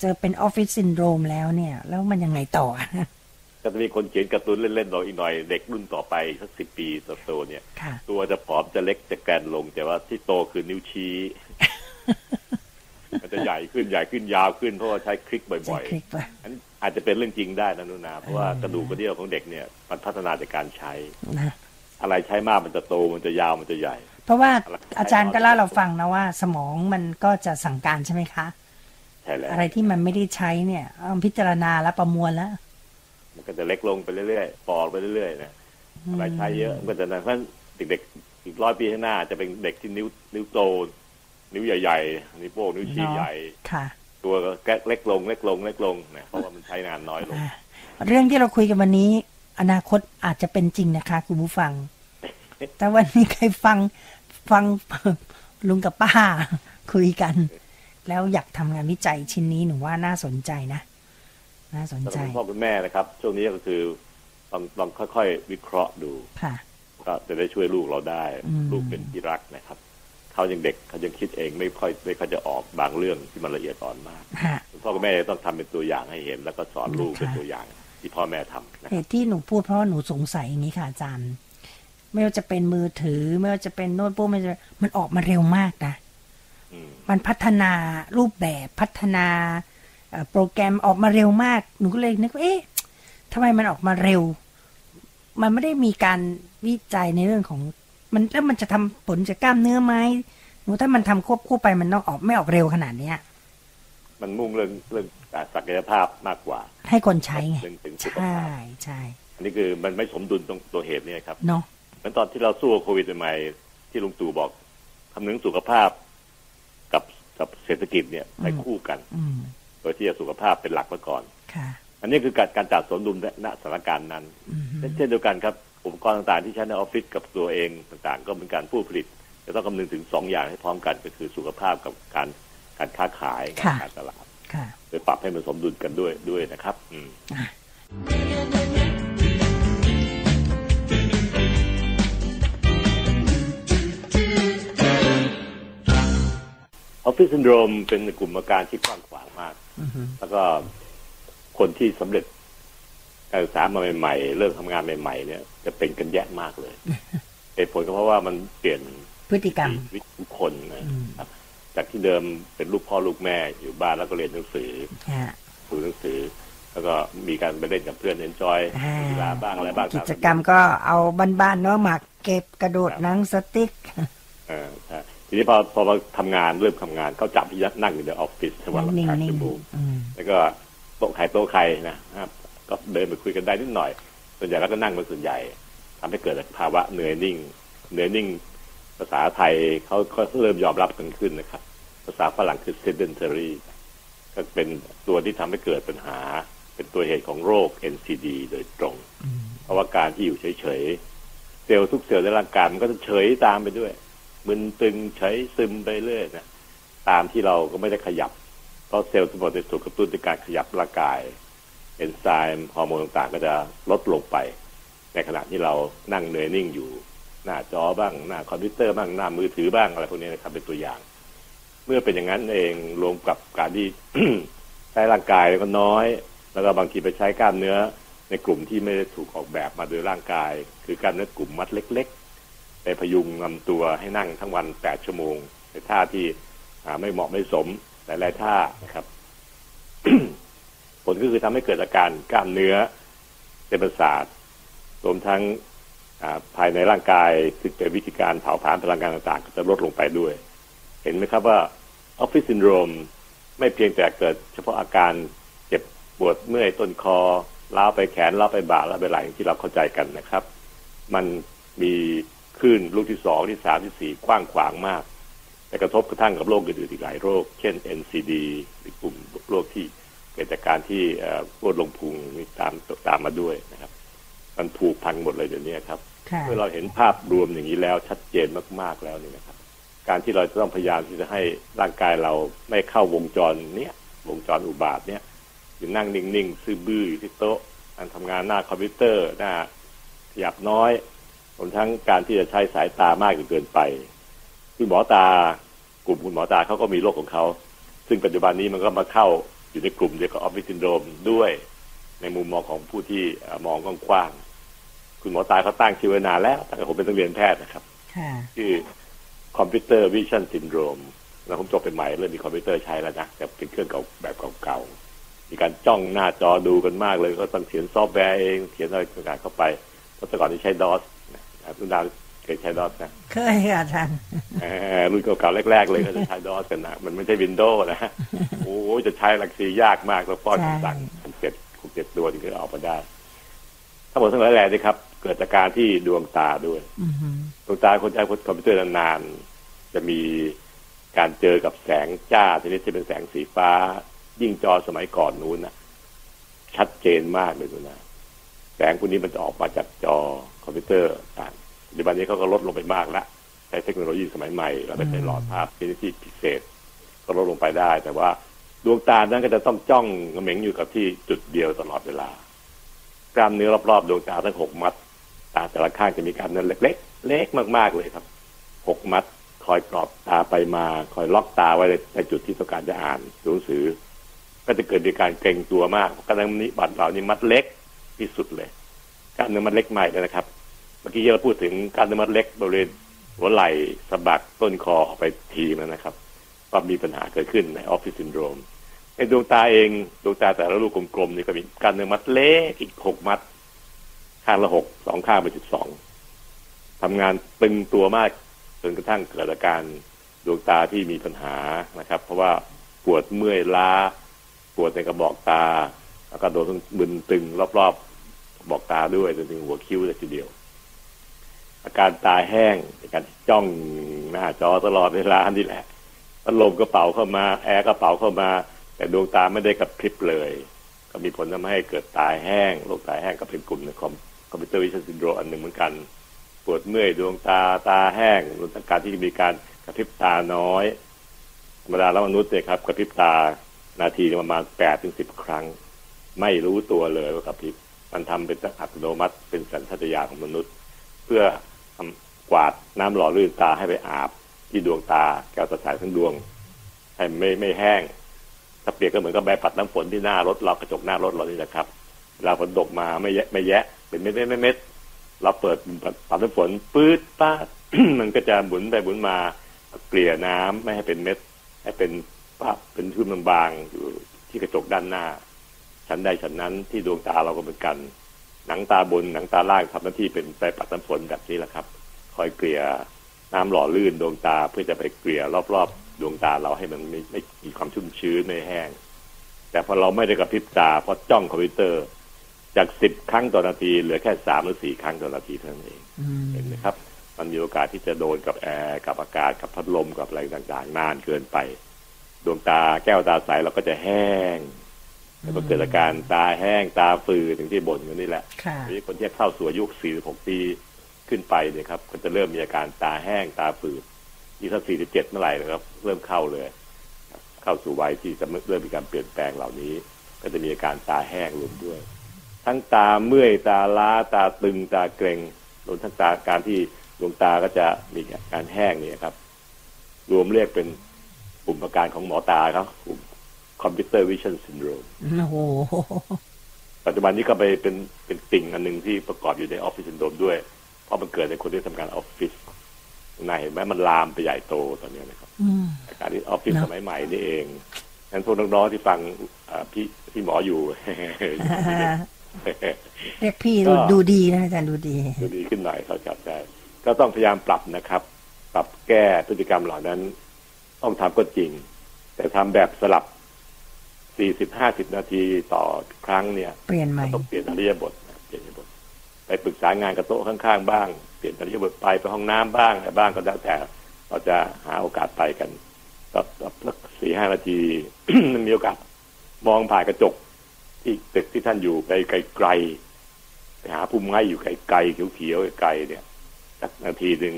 เจอเป็นออฟฟิศซินโดรมแล้วเนี่ย แล้วมันยังไงต่ออะก็จะมีคนเขียนการ์ตูนเล่นๆหน่อยอีกหน่อยเด็กรุ่นต่อไปสักสิบปีโตๆเนี่ยค่ะตัวจะผอมจะเล็กจะแกรนลง แต่ว่าที่โตคือนิ้วชี้มันจะใหญ่ขึ้นใหญ่ขึ้นยาวขึ้นเพราะว่าใช้คลิกจะบ่อยคลิกไปๆอัน อาจจะเป็นเรื่องจริงได้นะนุนาเพราะว่าเออกระดูกกระเดี่ยวของเด็กเนี่ยมันพัฒนาจากการใช้นะอะไรใช้มากมันจะโตมันจะยาวมันจะใหญ่ เพราะว่าอะไรอาจารย์ก็เล่าเราฟังนะว่า สมองมันก็จะสั่งการใช่ไหมคะใช่แล้วอะไรที่มันไม่ได้ใช้เนี่ยเอาพิจารณาและประมวลแล้ว มันก็จะเล็กลงไปเรื่อยๆปอดไปเรื่อยๆนะอะไรใช้เยอะมันก็จะนั่นเพราะฉะนั้นเด็กๆอีกร้อยปีข้างหน้าจะเป็นเด็กที่นิ้วนิ้วโตนิ้วใหญ่ๆนิ้วโป้งนิ้วชี้เนาะใหญ่ค่ะ ตัวก็เล็กลง เล็กลง เล็กลงนะเพราะว่ามันใช้งานน้อยลงอะเรื่องที่เราคุยกันวันนี้ อนาคตอาจจะเป็นจริงนะคะ คุณผู้ฟัง แต่วันนี้ใครฟังฟังลุงกับป้า คุยกัน แล้วอยากทำงานวิจัยชิ้นนี้หนูว่าน่าสนใจนะ น่าสนสำหใจรับคุณพ่อคุณแม่นะครับ ช่วงนี้ก็คือต้องต้องค่อยๆ วิเคราะห์ดูค่ะก็จะได้ช่วยลูกเราได้อืมลูกเป็นที่รักนะครับ เขายังเด็กเขายังคิดเองไม่ค่อยไม่ค่อยจะออกบางเรื่องที่มันละเอียดอ่อนมากฮะคุณพ่อคุณแม่ต้องทำเป็นตัวอย่างให้เห็น แล้วก็สอนลูกค่ะเป็นตัวอย่างที่พ่อแม่ทำนะเหตุที่หนูพูดเพราะว่าหนูสงสัยอย่างนี้ค่ะอาจารย์ ไม่ว่าจะเป็นมือถือ ไม่ว่าจะเป็นโน้ตบุ๊กไม่ว่าจะมันออกมาเร็วมากนะอืมมันพัฒนารูปแบบพัฒนาเอ่อโปรแกรมออกมาเร็วมาก หนูก็เลยนึกว่าเอ๊ะทำไมมันออกมาเร็ว มันไม่ได้มีการวิจัยในเรื่องของ มันแล้วมันจะทำผลจากกล้ามเนื้อไหมหนูถ้ามันทำควบคู่ไปมันต้องออกไม่ออกเร็วขนาดเนี้ย มันมุ่งเรื่องเรื่องศักยภาพมากกว่า ให้คนใช้ไงเรื่องถึงสุขใช่ภาพใช่อันนี้คือมันไม่สมดุลตรงตัวเหตุเนี่ยครับเนาะเหมือนตอนที่เราสู้กับโควิดใหม่ๆที่ลุงตู่บอกคำนึงสุขภาพกับกับเศรษฐกิจเนี่ยไปคู่กันอืมโดยที่จะสุขภาพเป็นหลักไว้ก่อนค่ะอันนี้คือการการจัดสมดุลณสถานการณ์นั้นอืมเช่นเดียวกันครับ อุปกรณ์ต่างๆที่ใช้ในออฟฟิศกับตัวเองต่างๆ ก็เป็นการผู้ผลิตจะต้องคำนึงถึงสองอย่างให้พร้อมกันก็คือสุขภาพกับการการค้าขายค่ะการตลาดค่ะโดยปรับให้มันสมดุลกันด้วยด้วยนะครับ อืมออฟฟิศซินโดรมเป็นกลุ่มอาการที่กว้างขวางมากอือฮึแล้วก็คนที่สำเร็จการศึกษามาใหม่ๆ เริ่มทำงานใหม่ๆ เนี่ย จะเป็นกันแยะมากเลยเหตุผลก็เพราะว่ามันเปลี่ยนพฤติกรรมชีวิตทุกคนนะครับ จากที่เดิมเป็นลูกพ่อลูกแม่อยู่บ้านแล้วก็เรียนหนังสือฮะดูหนังสือ แล้วก็มีการไปเล่นกับเพื่อน enjoy อ่ากีฬาบ้างอะไรบ้างกิจกรรมก็เอาบ้านๆเนาะหมากเก็บกระโดดหนังสติ๊กเออใช่ทีนี้พอพอมาทำงานเริ่มทำงานเขาจับที่นั่งอยู่ในออฟฟิศวันละนิ่งแปดๆชั่วโมงอืมแล้วก็โต๊ะใครโต๊ะใครนะครับ ก็เดินไปคุยกันได้นิดหน่อย ส่วนใหญ่ก็จะนั่งเป็นส่วนใหญ่ทำให้เกิดภาวะเหนื่อยนิ่ง เหนื่อยนิ่ง ภาษาไทยเขาเขาเริ่มยอมรับกันขึ้นนะครับ ภาษาฝรั่งคือ sedentary ก็เป็นตัวที่ทำให้เกิดปัญหา เป็นตัวเหตุของโรค NCD โดยตรง เพราะว่าการที่อยู่เฉยๆ เซลล์ทุกเซลล์ในร่างกายมันก็จะเฉยตามไปด้วยมึนตึงเฉยซึมไปเรื่อยนะตามที่เราก็ไม่ได้ขยับ เพราะเซลล์ทั้งหมดจะถูกกระตุ้นด้วยการขยับร่างกาย เอนไซม์ฮอร์โมนต่างๆ ก็จะลดลงไป ในขณะที่เรานั่งเหนื่อยนิ่งอยู่ หน้าจอบ้างหน้าคอมพิวเตอร์บ้างหน้ามือถือบ้างอะไรพวกนี้นะครับเป็นตัวอย่าง เมื่อเป็นอย่างนั้นเองรวมกับการที่ใช้ร่างกายก็น้อย แล้วก็บางทีไปใช้กล้ามเนื้อในกลุ่มที่ไม่ได้ถูกออกแบบมาโดยร่างกาย คือกล้ามเนื้อกลุ่มมัดเล็กๆไปพยุงลำตัวให้นั่งทั้งวันแปดชั่วโมงในท่าที่ไม่เหมาะไม่สมหลายๆท่านะครับ ผลก็คือทำให้เกิดอาการกล้ามเนื้อเส้นประสาทรวมทั้งภายในร่างกายซึ่งเป็นวิธีการเผาผลาญพลังงานต่างๆ ก็จะลดลงไปด้วย เห็นไหมครับว่าออฟฟิศซินโดรมไม่เพียงแต่เกิดเฉพาะอาการเจ็บปวดเมื่อยต้นคอล้าไปแขนล้าไปบ่าล้าไปไหล่ที่เราเข้าใจกันนะครับ มันมีคลื่นลูกที่สองที่สามที่สี่กว้างขวางมาก แต่กระทบกระทั่งกับโรคอื่นๆอีกหลายโรค เช่น NCD หรือกลุ่มโรคที่ เกิดจากการที่เอ่อปวดลงพุงมีตามตามมาด้วยนะครับ มันผูกพันหมดเลยเดี๋ยวนี้ครับค่ะเมื่อเราเห็นภาพรวมอย่างนี้แล้วชัดเจนมากๆแล้วนี่นะครับ การที่เราจะต้องพยายามที่จะให้ร่างกายเราไม่เข้าวงจรเนี้ยวงจรอุบาทเนี้ยอยู่นั่งนิ่งๆซื่อบื้ออยู่ที่โต๊ะการทำงานหน้าคอมพิวเตอร์หน้าขยับน้อยรวมทั้งการที่จะใช้สายตามากจนเกินไปคุณหมอตากลุ่มคุณหมอตาเขาก็มีโรคของเขา ซึ่งปัจจุบันนี้มันก็มาเข้า อยู่ในกลุ่มเดียวกับออฟฟิศซินโดรมด้วย ในมุมมองของผู้ที่เอ่อมองกว้างๆคุณหมอตาเขาตั้งชื่อไว้นานแล้วตั้งแต่ผมเป็นนักเรียนแพทย์นะครับค่ะชื่อ computer vision syndrome แล้วผมจบเป็นใหม่เริ่มมีคอมพิวเตอร์ใช้แล้วนะแต่เป็นเครื่องเก่าแบบเก่าๆมีการจ้องหน้าจอดูกันมากเลย ก็ต้องเขียนซอฟต์แวร์เองเขียนอะไรต่างๆเข้าไปเพราะแต่ก่อนที่ใช้ DOS นะคุณดาว เคยใช้ DOS นะเคยค่ะอาจารย์เอ่อรุ่นเก่าๆแรก ๆ เลยก็จะใช้ DOS กันนะมันไม่ใช่ Windows นะโอ้ยจะใช้ลักซียากมากแล้วป้อนใช่คำสั่งเจ็ดหกเจ็ดตัวถึงจะออกมาได้ทั้งหมดทั้งหลายแหล่นี่ครับ เกิดจากการที่ดวงตาด้วยอือฮึดวงตาคนใช้คอมพิวเตอร์นานๆจะมีการเจอกับแสงจ้าชนิดที่เป็นแสงสีฟ้า ยิ่งจอสมัยก่อนนู้นนะชัดเจนมากเลยคุณนะแสงพวกนี้มันจะออกมาจากจอคอมพิวเตอร์ต่าง ปัจจุบันนี้เขาก็ลดลงไปมากแล้วใช้เทคโนโลยีสมัยใหม่เราไปใช้หลอดภาพชนิดที่พิเศษ ก็ลดลงไปได้ แต่ว่าดวงตานั้นก็จะต้องจ้องเหม็งอยู่กับที่จุดเดียวตลอดเวลา กล้ามเนื้อรอบๆดวงตาทั้งหกมัดตาแต่ละข้างจะมีกล้ามเนื้อเล็กๆ เล็กมากๆเลยครับหกมัดคอยกรอบตาไปมา คอยล็อกตาไว้ในจุดที่ต้องการจะอ่านดูหนังสือ ก็จะเกิดมีการเกรงตัวมากกล้ามเนื้อนี้บัดเหล่านี้มัดเล็กที่สุดเลยกล้ามเนื้อมัดเล็กใหม่เลยนะครับ เมื่อกี้เราพูดถึงกล้ามเนื้อมัดเล็กบริเวณหัวไหล่สะบักต้นคอออกไปทีแล้วนะครับก็มีปัญหาเกิดขึ้นในออฟฟิศซินโดรมในดวงตาเองดวงตาแต่ละลูกกลมๆนี่ก็มีกล้ามเนื้อมัดเล็กอีกหกมัด ข้างละหกสองข้างเป็นสิบสองทำงานตึงตัวมากจนกระทั่งเกิดอาการดวงตาที่มีปัญหานะครับ เพราะว่าปวดเมื่อยล้า ปวดในกระบอกตา แล้วก็โดนมึนตึงรอบๆกระบอกตาด้วยจนถึงหัวคิ้วเลยทีเดียว อาการตาแห้งในการจ้องหน้าจอตลอดเวลานี่แหละพัดลมก็เป่าเข้ามา แอร์ก็เป่าเข้ามา แต่ดวงตาไม่ได้กระพริบเลย ก็มีผลทำให้เกิดตาแห้งโรคตาแห้งก็เป็นกลุ่มในคอม computer vision syndrome อันหนึ่งเหมือนกัน ปวดเมื่อยดวงตาตาแห้งรวมทั้งการที่มีการกระพริบตาน้อยธรรมดาแล้วมนุษย์เนี่ยครับ กระพริบตานาทีประมาณแปดถึงสิบครั้ง ไม่รู้ตัวเลยว่ากระพริบ มันทำเป็นอัตโนมัติเป็นสัญชาตญาณของมนุษย์ เพื่อ กวาดน้ำหล่อลื่นตาให้ไปอาบ ที่ดวงตาแก้วตาสายทั้งดวง ให้ไม่ไม่แห้ง ถ้าเปรียบก็เหมือนกับใบปัดน้ำฝนที่หน้ารถเรากระจกหน้ารถเรานี่แหละครับเวลาฝนตกมาไม่แยะไม่แยะ เป็นเม็ดเม็ดเม็ดเราเปิดปัดน้ำฝนปื๊ดป้ามันก็จะหมุนไปหมุนมาเกลี่ยน้ำไม่ให้เป็นเม็ด ให้เป็นป้าเป็นชุ่มบางๆอยู่ที่กระจกด้านหน้าชั้นใดชั้นนั้นที่ดวงตาเราก็เหมือนกัน หนังตาบนหนังตาล่างทำหน้าที่เป็นไปปัดน้ำฝนแบบนี้แหละครับ คอยเกลี่ยน้ำหล่อลื่นดวงตาเพื่อจะไปเกลี่ยรอบๆ ดวงตาเราให้มันไม่ไม่มีความชุ่มชื้นไม่แห้ง แต่พอเราไม่ได้กระพริบตาเพราะจ้องคอมพิวเตอร์ จากสิบครั้งต่อนาทีเหลือแค่สามหรือสี่ครั้งต่อนาทีเท่านั้นเองอืมเห็นไหมครับ มันมีโอกาสที่จะโดนกับแอร์กับอากาศกับพัดลมกับอะไรต่างๆ นานเกินไป ดวงตาแก้วตาใสเราก็จะแห้งแล้วก็เกิดอาการตาแห้งตาฝืดถึงที่บ่นอยู่นี่แหละค่ะทีนี้คนที่เข้าสู่อายุ46ปี ขึ้นไปเนี่ยครับก็จะเริ่มมีอาการตาแห้งตาฝืดที่ถ้า47เมื่อไหร่นะครับ เริ่มเข้าเลยครับเข้าสู่วัยที่จะเริ่มมีการเปลี่ยนแปลงเหล่านี้ ก็จะมีอาการตาแห้งรวมด้วย ทั้งตาเมื่อยตาล้าตาตึงตาเกร็งรวมทั้งตาการที่ดวงตาก็จะมีการแห้งเนี่ยครับ รวมเรียกเป็นกลุ่มอาการของหมอตาครับกลุ่ม computer vision syndrome โอ้โหปัจจุบันนี้ก็ไปเป็นเป็นติ่งอันหนึ่งที่ประกอบอยู่ในออฟฟิศซินโดรมด้วยเพ ราะมันเกิดในคนที่ทำงานออฟฟิศนายเห็นไหมมันลามไปใหญ่โตตอนนี้นะครับอืมอาการที่ออฟฟิศเนอะสมัยใหม่นี่เองงั้นพวกน้องๆที่ฟังอ่าพี่พี่หมออยู่เรียกพี่ก็ดูดูดีนะอาจารย์ดูดี ดูดีขึ้นหน่อยเขาจับได้ก็ต้องพยายามปรับนะครับ ปรับแก้พฤติกรรมเหล่านั้น ต้องทำก็จริง แต่ทำแบบสลับ40-50นาทีต่อครั้งเนี่ยเปลี่ยนใหม่ต้องเปลี่ยนอริยบทนะเปลี่ยนอริยบทไปปรึกษางานกับโต๊ะข้างๆบ้าง เปลี่ยนอริยบทไปไปห้องน้ำบ้างอะไรบ้างก็แล้วแต่เราจะหาโอกาสไปกันแบบสักสี่ห้านาทีมันมีโอกาสมองผ่านกระจกที่ตึกที่ท่านอยู่ไปไกลๆไปหาพุ่มไม้อยู่ไกลๆเขียวๆไกลๆเนี่ยสักนาทีหนึ่ง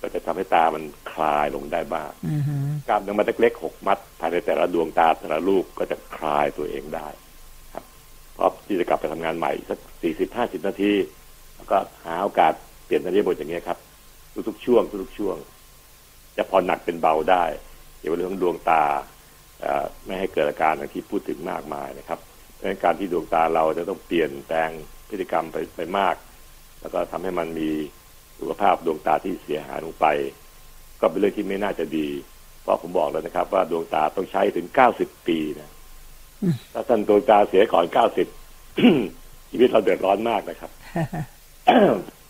ก็จะทำให้ตามันคลายลงได้บ้างอือหือกล้ามเนื้อมัดเล็กๆหกมัดภายในแต่ละดวงตาแต่ละรูปก็จะคลายตัวเองได้ ครับพร้อมที่จะกลับไปทำงานใหม่สักสี่สิบห้าสิบนาที แล้วก็หาโอกาสเปลี่ยนอริยบทอย่างเงี้ยครับ ทุกๆช่วงทุกๆช่วง จะพอหนักเป็นเบาได้เกี่ยวกับเรื่องของดวงตาเอ่อไม่ให้เกิดอาการอย่างที่พูดถึงมากมายนะครับเพราะฉะนั้นการที่ดวงตาเราจะต้องเปลี่ยนแปลงพฤติกรรมไปไปมาก แล้วก็ทำให้มันมีสุขภาพดวงตาที่เสียหายลงไป ก็เป็นเรื่องที่ไม่น่าจะดี เพราะผมบอกแล้วนะครับ ว่าดวงตาต้องใช้ถึงเก้าสิบปีนะถ้าท่านดวงตาเสียก่อนเก้าสิบชีวิตเราเดือดร้อนมากนะครับ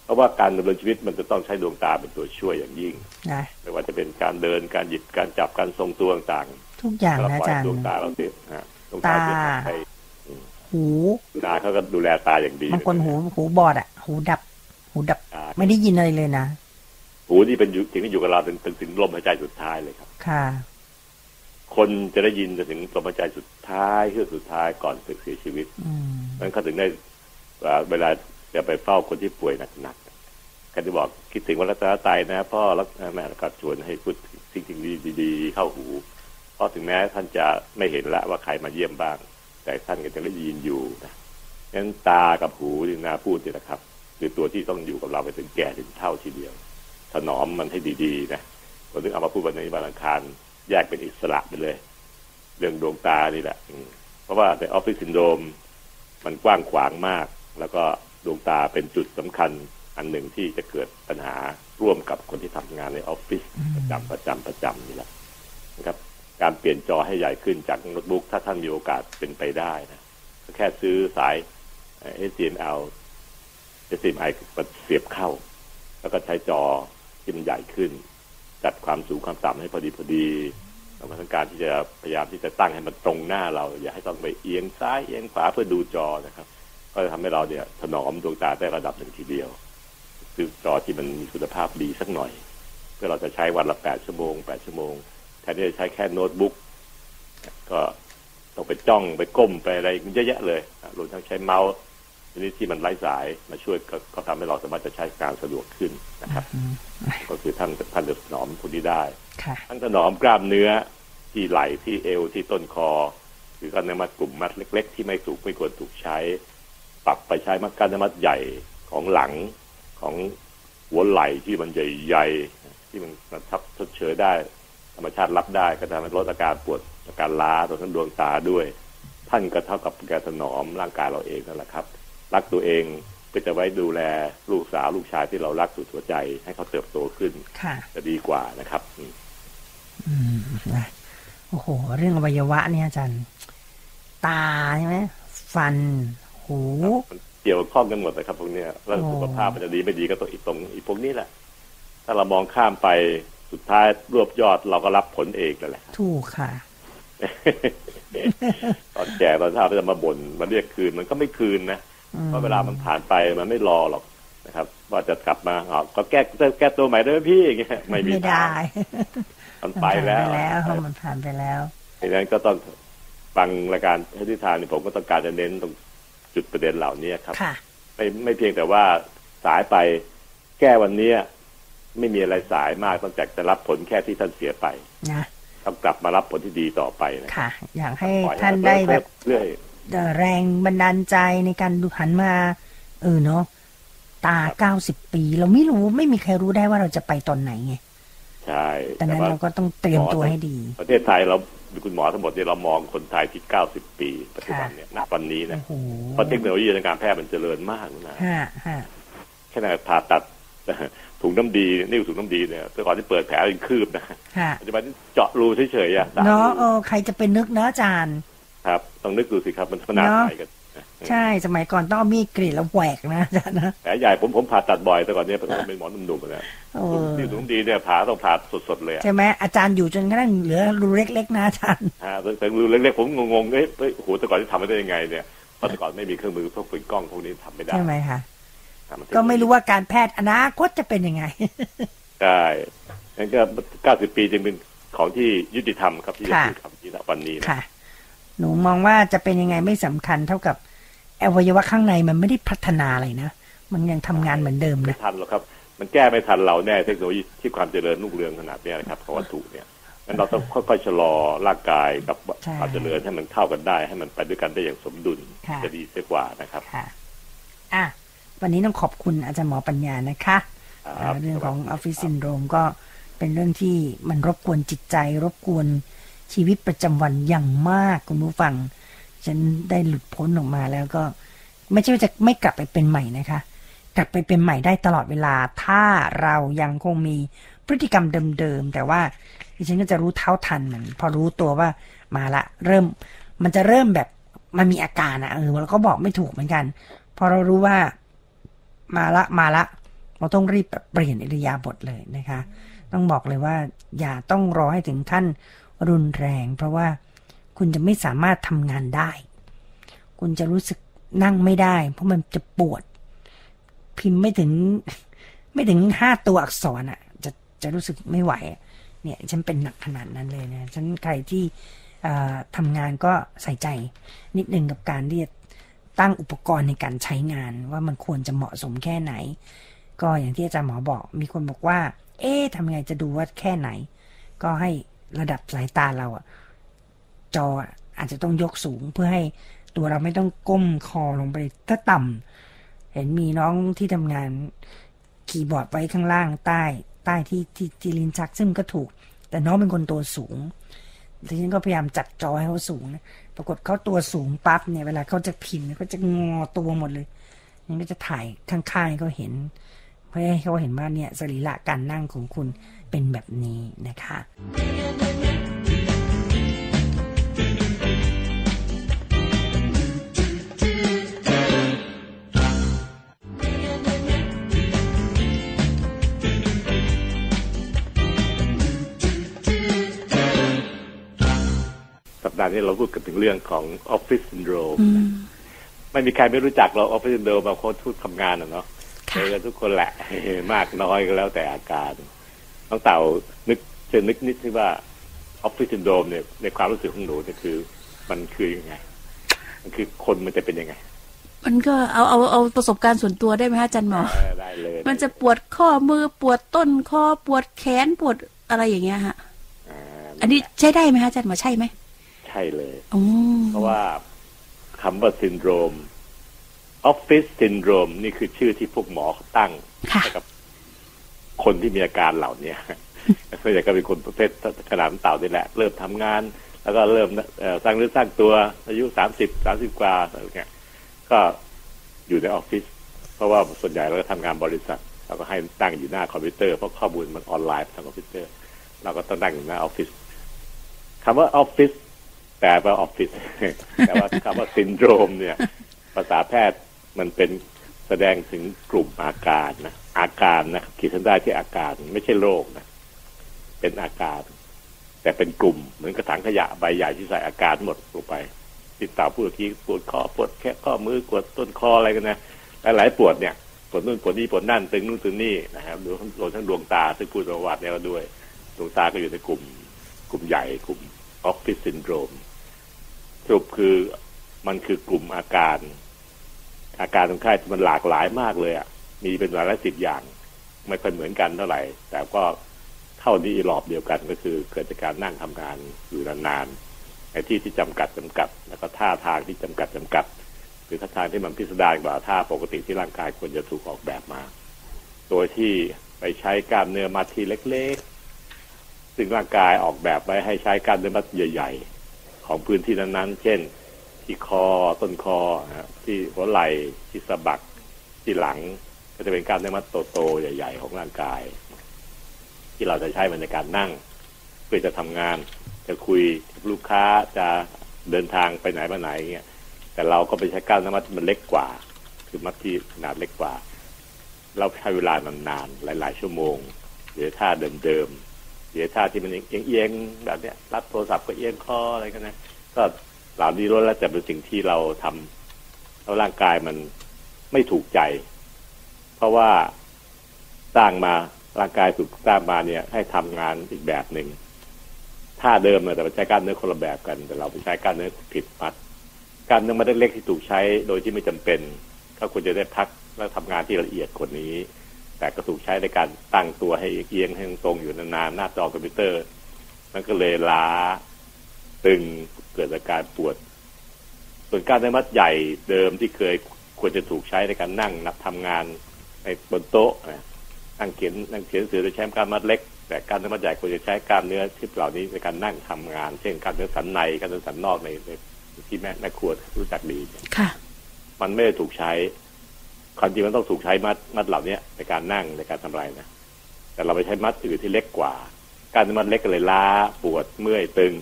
เพราะว่าการดำเนินชีวิตมันจะต้องใช้ดวงตาเป็นตัวช่วยอย่างยิ่งนะไม่ว่าจะเป็นการเดินการหยิบการจับการทรงตัวต่างทุกอย่างๆเรานะปล่อยอาจารย์ดวงตาเราเสียฮะดวงตาเสียหายไปหูตาเขาก็ดูแลตาอย่างดีบางคนหูหูบอดอะ หูดับ หูดับตาไม่ได้ยินอะไรเลยนะหูที่เป็นอยู่สิ่งที่อยู่กับเราถึงถึงถึงลมหายใจสุดท้ายเลยครับ ค่ะ คนจะได้ยินจนถึงลมหายใจสุดท้ายเฮือกสุดท้ายก่อนเสียชีวิตอืมนั้นเขาถึงได้เอ่อเวลา จะไปเฝ้าคนที่ป่วยหนักๆก็จะบอกคิดถึงวันรัตนตรัยนะพ่อแล้วแม่แล้วก็ชวนให้พูดสิ่งดีๆ เข้าหูเพราะถึงแม้ท่านจะไม่เห็นละว่าใครมาเยี่ยมบ้าง แต่ท่านก็จะได้ยินอยู่นะงั้นตากับหูที่นาพูดเนี่ยนะครับคือตัวที่ต้องอยู่กับเราไปถึงแก่ถึงเท่าทีเดียว ถนอมมันให้ดีๆนะผมถึงเอามาพูดวันนี้วันอังคารแยกเป็นอิสระไปเลย เรื่องดวงตานี่แหละเพราะว่าในออฟฟิศซินโดรมมันกว้างขวางมาก แล้วก็ ดวงตาเป็นจุดสำคัญอันหนึ่งที่จะเกิดปัญหาร่วมกับคนที่ทำงานในออฟฟิศประจำประจำประจำนี่แหละนะครับ การเปลี่ยนจอให้ใหญ่ขึ้นจากโน้ตบุ๊กถ้าท่านมีโอกาสเป็นไปได้นะก็แค่ซื้อสาย HDMI HDMI มาเสียบเข้า แล้วก็ใช้จอที่มันใหญ่ขึ้น จัดความสูงความต่ำให้พอดีพอดีแล้วก็ต้องการที่จะพยายามที่จะตั้งให้มันตรงหน้าเรา อย่าให้ต้องไปเอียงซ้ายเอียงขวาเพื่อดูจอนะครับ ก็จะทำให้เราเนี่ยถนอมดวงตาได้ระดับหนึ่งทีเดียว คือจอที่มันมีคุณภาพดีสักหน่อย เพื่อเราจะใช้วันละแปดชั่วโมงแปดชั่วโมงแทนที่จะใช้แค่โน้ตบุ๊กก็ต้องไปจ้องไปก้มไปอะไรเยอะแยะเลยรวมทั้งใช้เมาส์ชนิดที่มันไร้สายมาช่วยก็ก็ทำให้เราสามารถจะใช้การสะดวกขึ้นนะครับอืมก็คือท่านท่านจะถนอมคนที่ได้ค่ะทั้งถนอมกล้ามเนื้อที่ไหล่ที่เอวที่ต้นคอคือก้อนเนื้อมัดกลุ่มมัดเล็ก ๆ ที่ไม่ถูกไม่ควรถูกใช้ ปรับไปใช้มัดก้อนเนื้อมัดใหญ่ของหลังของหัวไหล่ที่มันใหญ่ๆที่มันทับชดเชยได้ ธรรมชาติรับได้ก็ทำให้ลดอาการปวดอาการล้าตัวทั้งดวงตาด้วย ท่านก็เท่ากับการถนอมร่างกายเราเองนั่นแหละครับ รักตัวเองก็จะไว้ดูแลลูกสาวลูกชายที่เรารักสุดหัวใจ ให้เขาเติบโตขึ้นค่ะจะดีกว่านะครับอืมอืมนะโอ้โห เรื่องอวัยวะเนี่ยอาจารย์ ตาใช่ไหมฟัน หูมันเกี่ยวข้องกันหมดนะครับพวกเนี้ยแล้วโอ้สุขภาพมันจะดีไม่ดีก็ตัวอีกตรงอีกพวกนี้แหละ ถ้าเรามองข้ามไปสุดท้ายรวบยอดเราก็รับผลเองนั่นแหละถูกค่ะตอนแก่ตอนเช้าเราจะมาบ่นมาเรียกคืนมันก็ไม่คืนนะอืมเพราะเวลามันผ่านไปมันไม่รอหรอกนะครับ ว่าจะกลับมาอ๋อก็แก้แก้ตัวใหม่ได้ไหมพี่อย่างเงี้ยไม่มีไม่ทาได้งมันไปแล้วมันผ่านไปแล้วมันผ่านไปแล้วดังนั้นก็ต้องฟังรายการให้ทิศทางนี่ผมก็ต้องการจะเน้นตรง จุดประเด็นเหล่านี้ครับค่ะไม่ไม่เพียงแต่ว่าสายไปแก้วันเนี้ยไม่มีอะไรสายมากต้องจากจะรับผลแค่ที่ท่านเสียไปนะต้องกลับมารับผลที่ดีต่อไปนะค่ะ อยากให้ปล่อยท่านมัได้แบบเรื่อยเอ่อแรงบันดาลใจในการดูหันมา เออเนาะตาเก้าสิบปี เราไม่รู้ไม่มีใครรู้ได้ว่าเราจะไปตอนไหนไงใช่แต่นั้นว่าเราก็ต้องเตรียมตัวให้ดี ประเทศไทยเรา คุณหมอทั้งหมดเนี่ยเรามองคนไทยที่ 90 ปีปัจจุบันเนี่ยณวันนี้นะโอ้โหเพราะเทคโนโลยีทางการแพทย์มันเจริญมากนะฮะฮะแค่นั้นผ่าตัดถุงน้ำดีนิ้วถุงน้ำดีเนี่ยแต่ก่อนที่เปิดแผลเป็นคืบนะฮะปัจจุบันนี้เจาะรูเฉยๆอะสามเนาะรูเออใครจะไปนึกเนาะอาจารย์ ครับ ต้องนึกดูสิครับมันขนาดเนอะไหนกัน ใช่สมัยก่อนต้องเอามีดกรีดแล้วแหวกนะอาจารย์นะแผลใหญ่ผมผมผ่าตัดบ่อยแต่ก่อนเนี่ยผมเป็นหมอหนุ่มๆนะเออนิ้วถุงน้ำดีเนี่ยผ่าต้องผ่าสดๆเลยอะใช่ไหมอาจารย์อยู่จนกระทั่งเหลือรูเล็กๆนะอาจารย์ฮะแต่รูเล็กๆผมงงๆเอ้ยเฮ้ยโอ้โหแต่ก่อนที่ทำไม่ได้ยังไงเนี่ยเพราะแต่ก่อนไม่มีเครื่องมือพวกปืนกล้องพวกนี้ทำไม่ได้ใช่ไหมคะทำนก็ไม่รู้ว่าการแพทย์อนาคตจะเป็นยังไงใช่งั้นก็90ปีจึงเป็นของที่ยุติธรรมครับที่จะค่ะพูดคำนี้ณวันนี้นะค่ะหนูมองว่าจะเป็นยังไงไม่สำคัญเท่ากับ อวัยวะข้างในมันไม่ได้พัฒนาอะไรนะ มันยังทำงานเหมือนเดิมไม่นะทันหรอกครับ มันแก้ไม่ทันเราแน่เทคโนโลยีที่ความเจริญรุ่งเรืองขนาดเนี้ยนะครับของวัตถุเนี่ยงั้นเราต้องค่อยๆชะลอร่างกายกับใช่ความเจริญให้มันเข้ากันได้ ให้มันไปด้วยกันได้อย่างสมดุลค่ะจะดีเสียกว่านะครับค่ะอะวันนี้ต้องขอบคุณอาจารย์หมอปัญญานะคะครับเรื่องของออฟฟิศครับซินโดรมก็เป็นเรื่องที่มันรบกวนจิตใจ รบกวนชีวิตประจำวันอย่างมากคุณผู้ฟัง ฉันได้หลุดพ้นออกมาแล้วก็ ไม่ใช่ว่าจะไม่กลับไปเป็นใหม่นะคะ กลับไปเป็นใหม่ได้ตลอดเวลา ถ้าเรายังคงมีพฤติกรรมเดิมๆแต่ว่าดิฉันก็จะรู้เท่าทันมันพอรู้ตัวว่ามาละ เริ่มมันจะเริ่มแบบมันมีอาการอะเออเราก็บอกไม่ถูกเหมือนกัน พอเรารู้ว่ามาละมาละ เราต้องรีบแบบเปลี่ยนอิริยาบถเลยนะคะ ต้องบอกเลยว่า อย่าต้องรอให้ถึงขั้นรุนแรง เพราะว่า คุณจะไม่สามารถทำงานได้ คุณจะรู้สึกนั่งไม่ได้ เพราะมันจะปวด พิมพ์ไม่ถึง ไม่ถึงห้าตัวอักษรอะ จะจะรู้สึกไม่ไหว เนี่ย ฉันเป็นหนักขนาดนั้นเลยนะฉันใครที่ทำงานก็ใส่ใจนิดนึงกับการที่จะตั้งอุปกรณ์ในการใช้งาน ว่ามันควรจะเหมาะสมแค่ไหน ก็อย่างที่อาจารย์หมอบอก มีคนบอกว่า เอ๊ะทำไงจะดูว่าแค่ไหน ก็ให้ระดับสายตาเราอะ จออาจจะต้องยกสูงเพื่อให้ตัวเราไม่ต้องก้มคอลงไปถ้าต่ำเห็นมีน้องที่ทำงานคีย์บอร์ดไว้ข้างล่างใต้ใต้ที่ที่ที่ลิ้นชักซึ่งก็ถูก แต่น้องเป็นคนตัวสูงดิฉันก็พยายามจัดจอให้เขาสูงนะปรากฏเขาตัวสูงปั๊บเนี่ยเวลาเขาจะพิมพ์เขาจะงอตัวหมดเลยนี่ก็จะถ่ายข้างๆให้เขาเห็น เพื่อให้เขาเห็นว่าเนี่ยสรีระการนั่งของคุณเป็นแบบนี้นะคะ สัปดาห์นี้เราพูดกันถึงเรื่องของออฟฟิศซินโดรมไม่มีใครไม่รู้จักเราออฟฟิศซินโดรมบางคนทุกทำงานอะเนาะเจอกันทุกคนแหละมากน้อยก็แล้วแต่อาการน้องเต่านึกเชิญนึกนิดที่ว่าออฟฟิศซินโดรมเนี่ยในความรู้สึกของหนูเนี่ยคือ มันคือยังไง มันคือคนมันจะเป็นยังไงมันก็เอาเอาเอาประสบการณ์ส่วนตัวได้ไหมฮะอาจารย์หมอเออได้เลย มันจะปวดข้อมือปวดต้นคอปวดแขนปวดอะไรอย่างเงี้ยฮะอ่าอันนี้ใช้ได้ไหมฮะอาจารย์หมอใช่ไหมใช่ช่เลยอืมเพราะว่าคำว่าซินโดรมออฟฟิศซินโดรมนี่คือชื่อที่พวกหมอเขาตั้งค่ะให้กับคนที่มีอาการเหล่านี้ส่วนใหญ่ก็เป็นคนประเภทขนาดเต่านี่แหละ เริ่มทำงาน แล้วก็เริ่มเอ่อสร้างเรื่องสร้างตัวอายุสามสิบสามสิบกว่าอะไรเงี้ยก็อยู่ในออฟฟิศเพราะว่าส่วนใหญ่เราก็ทำงานบริษัทเราก็ให้ตั้งอยู่หน้าคอมพิวเตอร์เพราะข้อมูลมันออนไลน์ทางคอมพิวเตอร์ เราก็ต้องนั่งอยู่หน้าออฟฟิศคำว่าออฟฟิศแปลว่าออฟฟิศแต่ว่าคำว่าซินโดรมเนี่ย ภาษาแพทย์มันเป็นแสดงถึงกลุ่มอาการนะอาการนะขีดเส้นใต้ที่อาการไม่ใช่โรคนะเป็นอาการ แต่เป็นกลุ่มเหมือนกระถางขยะใบใหญ่ที่ใส่อาการหมดลงไปที่เต่าพูดเมื่อกี้ปวดคอปวดแค่ข้อมือปวดต้นคออะไรกันนะหลายๆปวดเนี่ยปวดนู่นปวดนี่ปวดนั่นตึงนู่นตึงนี่นะครับรวมทั้งรวมทั้งดวงตาซึ่งพูดประวัติแล้วด้วยดวงตาก็อยู่ในกลุ่ม กลุ่มใหญ่กลุ่มออฟฟิศซินโดรม สรุปคือมันคือกลุ่มอาการ อาการของไข้มันหลากหลายมากเลยอะ มีเป็นหลายละสิบอย่าง ไม่ค่อยเหมือนกันเท่าไหร่ แต่ก็เท่านี้รอบเดียวกันก็คือ เกิดจากการนั่งทำงานอยู่นานๆในที่ที่จำกัดจำกัด แล้วก็ท่าทางที่จำกัดจำกัดหรือท่าทางที่มันพิสดารกว่าท่าปกติที่ร่างกายควรจะถูกออกแบบมา โดยที่ไปใช้กล้ามเนื้อมัดที่เล็ก ๆ ซึ่งร่างกายออกแบบไว้ให้ใช้กล้ามเนื้อมัดใหญ่ ๆ ของพื้นที่นั้นๆ เช่น ที่คอต้นคอที่หัวไหล่ที่สะบักที่หลัง ก็จะเป็นกล้ามเนื้อมัดโตๆใหญ่ ๆ ของร่างกาย ที่เราจะใช้มันในการนั่ง เพื่อจะทำงาน จะคุยกับลูกค้าจะเดินทางไปไหนมาไหนเงี้ยแต่เราก็ไปใช้กล้ามเนื้อมัดมันเล็กกว่า คือมัดที่ขนาดเล็กกว่า เราใช้เวลานานๆหลาย ๆ ชั่วโมงเดี๋ยวท่าเดิมๆ เดี๋ยท่าที่มันเอียงๆแบบเนี้ยรับโทรศัพท์ก็เอียงคออะไรกันนะก็เหล่านี้ล้วนแล้วจะเป็นสิ่งที่เราทำแล้วร่างกายมันไม่ถูกใจ เพราะว่าสร้างมาร่างกายถูกสร้างมาเนี่ย ให้ทำงานอีกแบบหนึ่งท่าเดิมเนี่ยแต่ใช้กล้ามเนื้อคนละแบบกัน แต่เราไปใช้กล้ามเนื้อผิดมัดกล้ามเนื้อมัดเล็กๆที่ถูกใช้โดยที่ไม่จำเป็น ก็ควรจะได้พักและทำงานที่ละเอียดกว่านี้ แต่ก็ถูกใช้ในการตั้งตัวให้เอียงให้ตรงอยู่นานๆหน้าจอคอมพิวเตอร์มันก็เลยล้าตึงเกิดอาการปวด ส่วนกล้ารเนื้อมัดใหญ่เดิมที่เคยควรจะถูกใช้ในการนั่งนับทำงานในบนโต๊ะนะนั่งเขียนนั่งเขียนหนังสือโดยใช้กล้ามมัดเล็ก แต่กล้ารเนื้อมัดใหญ่ควรจะใช้กล้ามเนื้อที่เหล่านี้ในการนั่งทำงาน เช่นกล้ามเนื้อสันในกล้ามเนื้อสันนอกในในที่แม่แม่ครัวรู้จักดีเนี่ยค่ะ มันไม่ได้ถูกใช้ ความจริงมันต้องถูกใช้มัดมัดเหล่านี้ในการนั่งในการทำไรนะ แต่เราไปใช้มัดอื่นที่เล็กกว่า การเนื้อมัดเล็กก็เลยล้าปวดเมื่อยตึง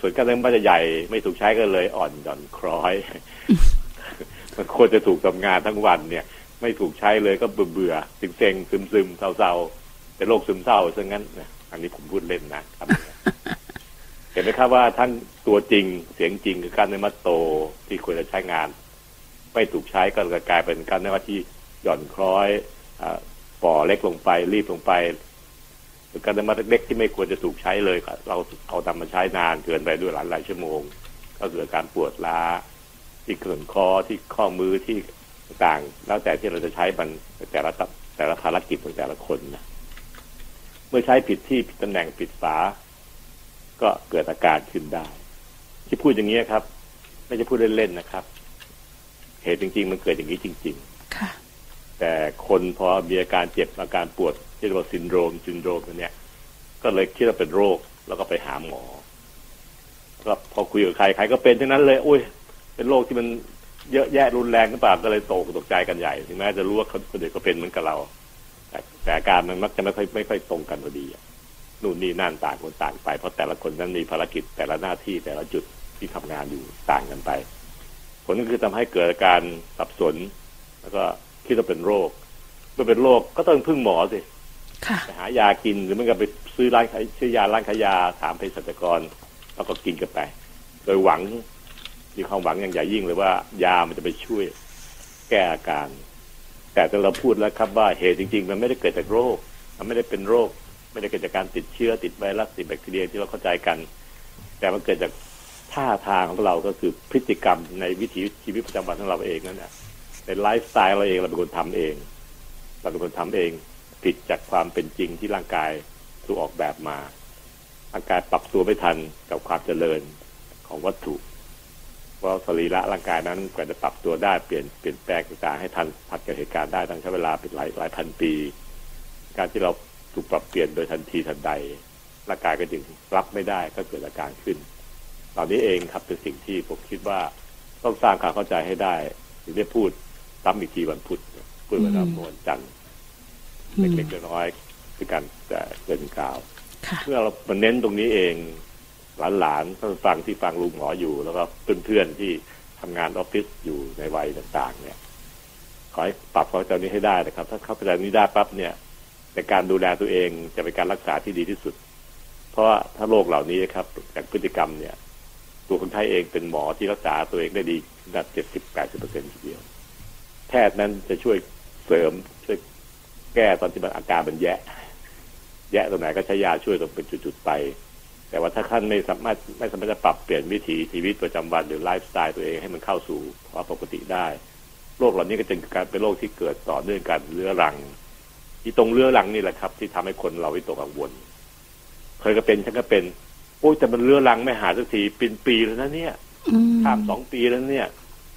ส่วนกามเนื้มัดใหญ่ไม่ถูกใช้ก็เลยอ่อนหย่อนคล้อยมันควรจะถูกทำงานทั้งวันเนี่ย ไม่ถูกใช้เลยก็เบื่อเบื่อๆเซ็งซึมซึมเศร้าๆเป็นโรคซึมเศร้าซะงั้นอันนี้ผมพูดเล่นนะครับ เห็นไหมครับว่าทั้งตัวจริงเสียงจริงคือการเนื้มัดโตที่ควรจะใช้งาน ไม่ถูกใช้ก็จะกลายเป็นกล้ารเนื้อมัดที่หย่อนคล้อยอป่อเล็กลงไป รีบลงไปหรือกล้ารเนื้อมัดเล็กๆที่ไม่ควรจะถูกใช้เลย เราเอาทำมาใช้นานเกินไปด้วยหลายหลายชั่วโมง ก็เกิดการปวดล้า ที่เกินคอที่ข้อมือที่ต่างแล้วแต่ที่เราจะใช้มันแต่ละแต่ละภารกิจของแต่ละคนนะเมื่อใช้ผิดที่ผิดตำแหน่งผิดฝา ก็เกิดอาการขึ้นได้ ที่พูดอย่างนี้ครับ ไม่ใช่พูดเล่นๆนะครับ เหตุจริง ๆ มันเกิดอย่างนี้จริงค่ะๆแต่คนพอมีอาการเจ็บอาการปวดที่เรียกว่าซินโดรมซินโดรมตัวเนี้ย ก็เลยคิดว่าเป็นโรคแล้วก็ไปหาหมอก็พอคุยกับใครใครก็เป็นทั้งนั้นเลยอุ้ย เป็นโรคที่มันเยอะแยะรุนแรงหรือเปล่าก็เลยตกตกใจกันใหญ่ถึงแม้จะรู้ว่าคนคนอื่นก็เป็นเหมือนกับเราแต่แต่อาการมันมักจะไม่ค่อยไม่ค่อยตรงกันพอดีอะนู่นนี่นั่นต่างคนต่างไปเพราะแต่ละคนนั้นมีภารกิจแต่ละหน้าที่แต่ละจุดที่ทำงานอยู่ต่างกันไป ผลก็คือทำให้เกิดอาการสับสน แล้วก็คิดว่าเป็นโรค เมื่อเป็นโรคก็ต้องพึ่งหมอสิค่ะไปหายากินหรือไม่ก็ไปซื้อร้านขายซื้อยาร้านขายยาถามเภสัชกร แล้วก็กินกันไป โดยหวังมีความหวังอย่างใหญ่ยิ่งเลยว่ายามันจะไปช่วยแก้อาการ แต่ถ้าเราพูดแล้วครับว่าเหตุจริง ๆ มันไม่ได้เกิดจากโรค มันไม่ได้เป็นโรค ไม่ได้เกิดจากการติดเชื้อติดไวรัสติดแบคทีเรียที่เราเข้าใจกัน แต่มันเกิดจาก ท่าทางของเราก็คือพฤติกรรมในวิถีชีวิตประจำวันของเราเองนั่นแหละในไลฟ์สไตล์เราเองเราเป็นคนทำเอง เราเป็นคนทำเอง ผิดจากความเป็นจริงที่ร่างกายถูกออกแบบมาร่างกายปรับตัวไม่ทันกับความเจริญของวัตถุเพราะสรีระร่างกายนั้นกว่าจะปรับตัวได้เปลี่ยนเปลี่ยนแปลงต่างๆให้ทันผัดกับเหตุการณ์ได้ต้องใช้เวลาเป็นหลายหลายพันปี การที่เราถูกปรับเปลี่ยนโดยทันทีทันใดร่างกายก็จึงรับไม่ได้ก็เกิดอาการขึ้น ล่านี้เองครับเป็นสิ่งที่ผมคิดว่าต้องสร้างความเข้าใจให้ได้ถึงได้พูดซ้ำอีกทีวันพุธพูดวันอังคารจันทร์อืมเล็กๆน้อยๆคือการจะเกินกล่าวค่ะเมื่อเรามาเน้นตรงนี้เองหลานๆท่านฟังที่ฟังลุงหมออยู่ แล้วก็เพื่อนๆที่ทำงานออฟฟิศอยู่ในวัยต่าง ๆ เนี่ย ขอให้ปรับความเข้าใจนี้ให้ได้นะครับ ถ้าเข้าใจนี้ได้ปั๊บเนี่ยในการดูแลตัวเองจะเป็นการรักษาที่ดีที่สุด เพราะว่าถ้าโรคเหล่านี้ครับจากพฤติกรรมเนี่ย ตัวคนไข้เองเป็นหมอที่รักษาตัวเองได้ดีระดับเจ็ดสิบแปดสิบเปอร์เซ็นทีเดียว แพทย์นั้นจะช่วยเสริมช่วยแก้ตอนที่มันอาการมันแย่แย่ตรงไหนก็ใช้ยาช่วยตรงเป็นจุดๆไป แต่ว่าถ้าท่านไม่สามารถไม่สามารถจะปรับเปลี่ยนวิถีชีวิตประจำวันหรือไลฟ์สไตล์ตัวเองให้มันเข้าสู่ภาวะปกติได้โรคเหล่านี้ก็จะกายเป็นโรคที่เกิดต่อเนื่องกันเรื้อรัง ที่ตรงเรื้อรังนี่แหละครับ ที่ทำให้คนเราวิตกกังวล เคยก็เป็นฉันก็เป็น โอ้ยแต่มันเรื้อรังไม่หายสักทีเป็นปีแล้วนะเนี่ยอืมข้ามสองปีแล้วเนี่ย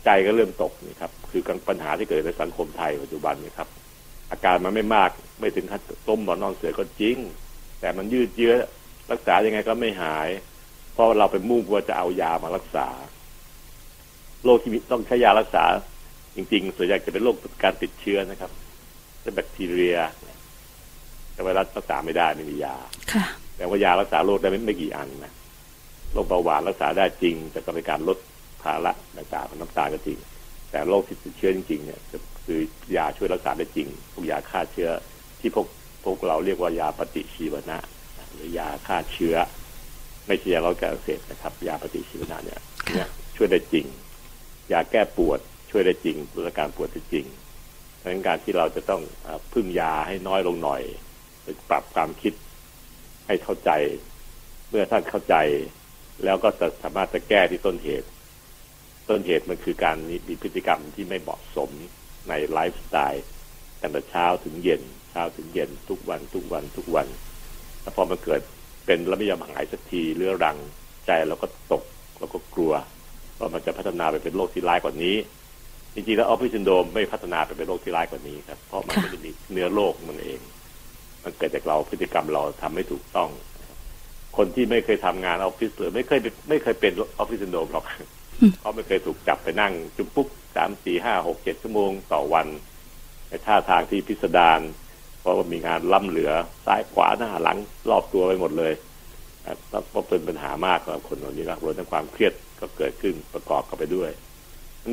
ใจก็เริ่มตกนี่ครับ คือปัญหาที่เกิดในสังคมไทยปัจจุบันนี่ครับ อาการมันไม่มากไม่ถึงขั้นต้มหมอนนอนเสือก็จริง แต่มันยืดเยื้อรักษายังไงก็ไม่หาย เพราะเราไปมุ่งว่าจะเอายามารักษาโรคที่มีต้องใช้ยารักษา จริงๆ ส่วนใหญ่จะเป็นโรคการติดเชื้อนะครับเช่นแบคทีเรียแต่ไวรัสรักษาไม่ได้ไม่มียาค่ะ แต่ว่ายารักษาโรคได้ไม่ไม่กี่อันนะโรคเบาหวานรักษาได้จริง แต่ก็เป็นการลดภาระต่างๆของน้ำตาลก็จริง แต่โรคที่ติดเชื้อจริงๆเนี่ยคือยาช่วยรักษาได้จริงพวกยาฆ่าเชื้อที่พวกพวกเราเรียกว่ายาปฏิชีวนะ หรือยาฆ่าเชื้อ ไม่ใช่ยาลดการอักเสบนะครับ ยาปฏิชีวนะเนี่ยเนี่ยช่วยได้จริง ยาแก้ปวดช่วยได้จริงลดอาการปวดได้จริงดังนั้นการที่เราจะต้องพึ่งยาให้น้อยลงหน่อยปรับความคิด ให้เข้าใจ เมื่อท่านเข้าใจ แล้วก็จะสามารถจะแก้ที่ต้นเหตุ ต้นเหตุมันคือการมีพฤติกรรมที่ไม่เหมาะสมในไลฟ์สไตล์ตั้งแต่เช้าถึงเย็น เช้าถึงเย็นทุกวันทุกวันทุกวันแล้วพอมันเกิดเป็นแล้วไม่ยอมหายสักทีเรื้อรังใจเราก็ตกเราก็กลัวว่ามันจะพัฒนาไปเป็นโรคที่ร้ายกว่านี้ จริงๆแล้วออฟฟิศซินโดรมไม่พัฒนาไปเป็นโรคที่ร้ายกว่านี้ครับ เพราะมันค่ะไม่ได้มีเนื้อโรคมันเอง มันเกิดจากเราพฤติกรรมเราทำไม่ถูกต้อง คนที่ไม่เคยทำงานออฟฟิศหรือไม่เคยไม่เคยเป็นออฟฟิศซินโดรมหรอกเพราไม่เคยถูกจับไปนั่ง จุ๊บปุ๊บสามสี่ห้าหกเจ็ดชั่วโมงต่อวันในท่าทางที่พิสดารเพราะว่ามีงานล้ำเหลือซ้ายขวาหน้าหลังรอบตัวไปหมดเลยก็เป็นปัญหามากสำหรับคนเหล่านี้นะรวมทั้งความเครียดก็เกิดขึ้นประกอบกันไปด้วย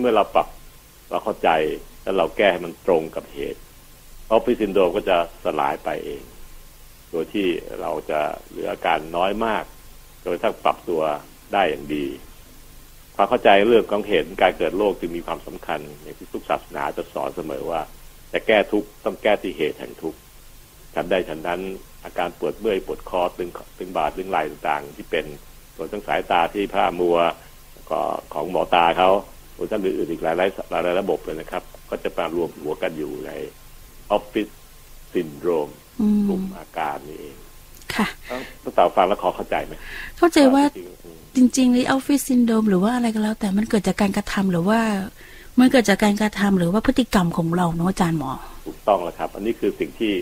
เมื่อเราปรับเราเข้าใจแล้วเราแก้ให้มันตรงกับเหตุ ออฟฟิศซินโดรมก็จะสลายไปเอง โดยที่เราจะเหลืออาการน้อยมาก โดยถ้าปรับตัวได้อย่างดี ความเข้าใจเรื่องของเหตุการเกิดโรคจึงมีความสำคัญ อย่างที่ทุกศาสนาจะสอนเสมอว่าจะแก้ทุกข์ต้องแก้ที่เหตุแห่งทุกข์ฉันได้ฉันนั้นอาการปวดเมื่อยปวดคอตึงตึงบาดตึงไหล่ต่างๆ ที่เป็นส่วนทั้งสายตาที่ผ้ามัวก็ของหมอตาเขารวมทั้งอื่นๆอีกหลายหลายหลายระบบเลยนะครับ ก็จะมารวมหัวกันอยู่ใน ออฟฟิศซินโดรมอืมกลุ่มอาการนี่เองค่ะต้องต่อฟังแล้วขอเข้าใจไหมเข้าใจว่าจริงๆอืมจริงๆในออฟฟิศซินโดรมหรือว่าอะไรก็แล้ว แต่มันเกิดจากการกระทำหรือว่ามันเกิดจากการกระทำหรือว่าพฤติกรรมของเราเนาะอาจารย์หมอ ถูกต้องแล้วครับ อันนี้คือสิ่งที่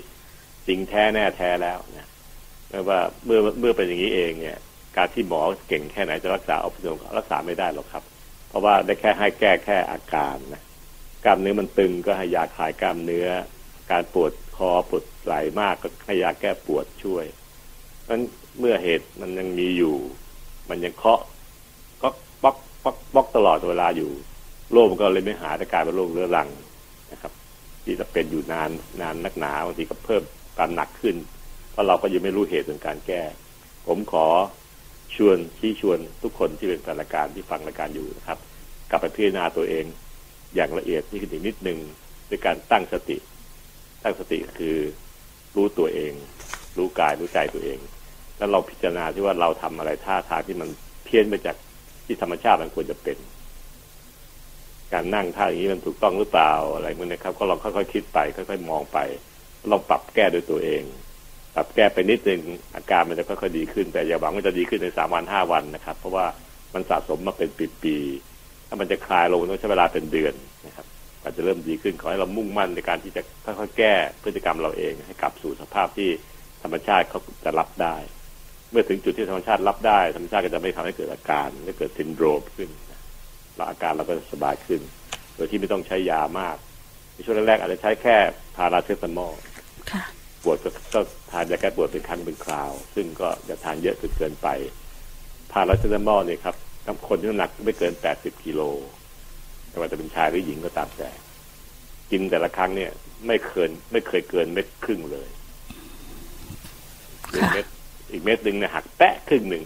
จริงแท้แน่แท้แล้วนะเมื่อว่าเมื่อเมื่อเป็นอย่างนี้เองเนี่ย การที่หมอเก่งแค่ไหนจะรักษาออฟฟิศซินโดรมรักษาไม่ได้หรอกครับ เพราะว่าได้แค่ให้แก้แค่อาการนะกล้ามเนื้อมันตึงก็ให้ยาคลายกล้ามเนื้อ การปวดคอปวดไหล่มากก็ให้ยาแก้ปวดช่วยนั้นเมื่อเหตุมันยังมีอยู่ มันยังเคาะก็ป๊อกป๊อกป๊อกตลอดเวลาอยู่โรคมันก็เลยไม่หายแต่กลายเป็นโรคเรื้อรังนะครับ ที่จะเป็นอยู่นานนานนักหนาบางทีก็เพิ่มการหนักขึ้น เพราะเราก็ยังไม่รู้เหตุของการแก้ ผมขอชวนชี้ชวนทุกคนที่เป็นแฟนรายการที่ฟังรายการอยู่นะครับ กลับไปพิจารณาตัวเอง อย่างละเอียดนี่คืออีกนิดหนึ่งด้วยการตั้งสติ ตั้งสติคือรู้ตัวเอง รู้กายรู้ใจตัวเอง แล้วเราพิจารณาที่ว่าเราทำอะไรท่าทางที่มันเพี้ยนไปจากที่ธรรมชาติมันควรจะเป็น การนั่งท่าอย่างนี้มันถูกต้องหรือเปล่าอะไรพวกนี้ครับ ก็ลองค่อยๆคิดไปค่อยๆมองไปลองปรับแก้ด้วยตัวเองปรับแก้ไปนิดนึงอาการมันจะค่อยๆดีขึ้น แต่อย่าหวังว่าจะดีขึ้นในสามวันห้าวันนะครับ เพราะว่ามันสะสมมาเป็นปีๆถ้ามันจะคลายลงต้องใช้เวลาเป็นเดือนนะครับ อาจจะเริ่มดีขึ้นขอให้เรามุ่งมั่นในการที่จะค่อยๆแก้พฤติกรรมเราเอง ให้กลับสู่สภาพที่ธรรมชาติเขาจะรับได้ เมื่อถึงจุดที่ธรรมชาติรับได้ ธรรมชาติก็จะไม่ทำให้เกิดอาการไม่เกิดซินโดรมขึ้นแล้วอาการเราก็จะสบายขึ้น โดยที่ไม่ต้องใช้ยามากในช่วงแรกๆอาจจะใช้แค่พาราเซตามอลค่ะปวดก็ก็ทานยาแก้ปวดเป็นครั้งเป็นคราว ซึ่งก็อย่าทานเยอะจนเกินไปพาราเซตามอลเนี่ยครับกับคนที่น้ำหนักไม่เกิน80กิโล ไม่ว่าจะเป็นชายหรือหญิงก็ตามแต่ กินแต่ละครั้งเนี่ย ไม่เกิน ไม่เคยเกินเม็ดครึ่งเลยหนึ่งค่ะเม็ดอีกเม็ดหนึ่งเนี่ยหักแปะครึ่งหนึ่ง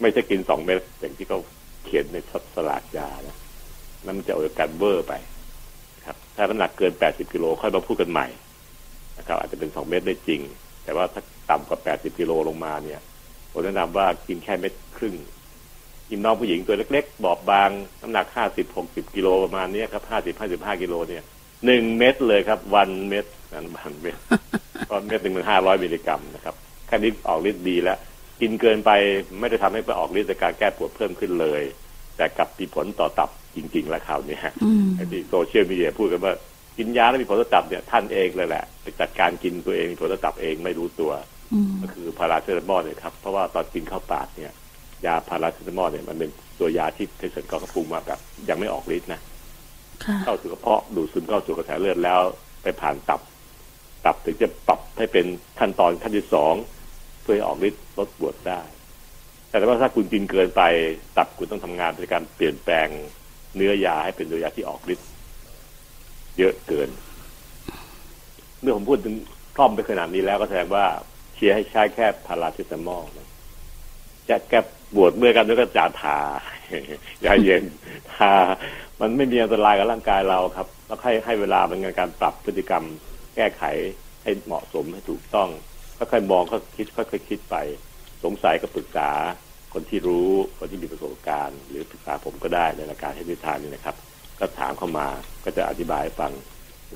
ไม่ใช่กินสองเม็ดอย่างที่เขาเขียนในสลากยานะนั่นมันจะเอาการเวอร์ไป ครับ ถ้าน้ำหนักเกิน80กิโลค่อยมาพูดกันใหม่นะครับ อาจจะเป็นสองเม็ดได้จริง แต่ว่าถ้าต่ำกว่า80กิโลลงมาเนี่ยผมแนะนำว่ากินแค่เม็ดครึ่ง กินน้องผู้หญิงตัวเล็กๆ บอบบางน้ำหนัก50 60กิโลประมาณเนี้ยครับ50 55กิโลเนี่ยหนึ่งเม็ดเลยครับ วันเม็ดนั่นวันเม็ดตอนเม็ดหนึ่งมัน500มิลลิกรัมนะครับแค่นี้ออกฤทธิ์ดีแล้ว กินเกินไปไม่ได้ทำให้ไปออกฤทธิ์ในการแก้ปวดเพิ่มขึ้นเลย แต่กลับมีผลต่อตับจริง ๆ แล้วคราวเนี้ยอืมไอ้ที่โซเชียลมีเดียพูดกันว่ากินยาแล้วมีผลต่อตับเนี่ยท่านเองเลยแหละไปจัดการกินตัวเองมีผลต่อตับเองไม่รู้ตัวอืมก็คือพาราเซตามอลเนี่ยครับ เพราะว่าตอนกินเข้าปากเนี่ย ยาพาราเซตามอลเนี่ยมันเป็นตัวยาที่เภสัชกรเขาปรุงมาแบบยังไม่ออกฤทธิ์นะค่ะเข้าสู่กระเพาะดูดซึมเข้าสู่กระแสเลือดแล้ว ไปผ่านตับ ตับถึงจะปรับให้เป็นขั้นตอนขั้นที่สองเพื่อให้ออกฤทธิ์ลดปวดได้ แต่ว่าถ้าคุณกินเกินไป ตับคุณต้องทำงานในการเปลี่ยนแปลงเนื้อยาให้เป็นตัวยาที่ออกฤทธิ์เยอะเกิน เมื่อผมพูดถึงคล่อมไปขนาดนี้แล้วก็แสดงว่าเชียร์ให้ใช้แค่พาราเซตามอลนะจะแก้ ปวดเมื่อกันด้วยก็จาทายาเย็นทามันไม่มีอันตรายกับร่างกายเราครับแล้วให้ให้เวลาเป็นการปรับพฤติกรรม แก้ไขให้เหมาะสมให้ถูกต้องค่อยๆมองค่อยคิดค่อยๆคิดไป สงสัยก็ปรึกษาคนที่รู้คนที่มีประสบการณ์ หรือปรึกษาผมก็ได้ในรายการให้นิทานนี่นะครับ ก็ถามเข้ามาก็จะอธิบายฟัง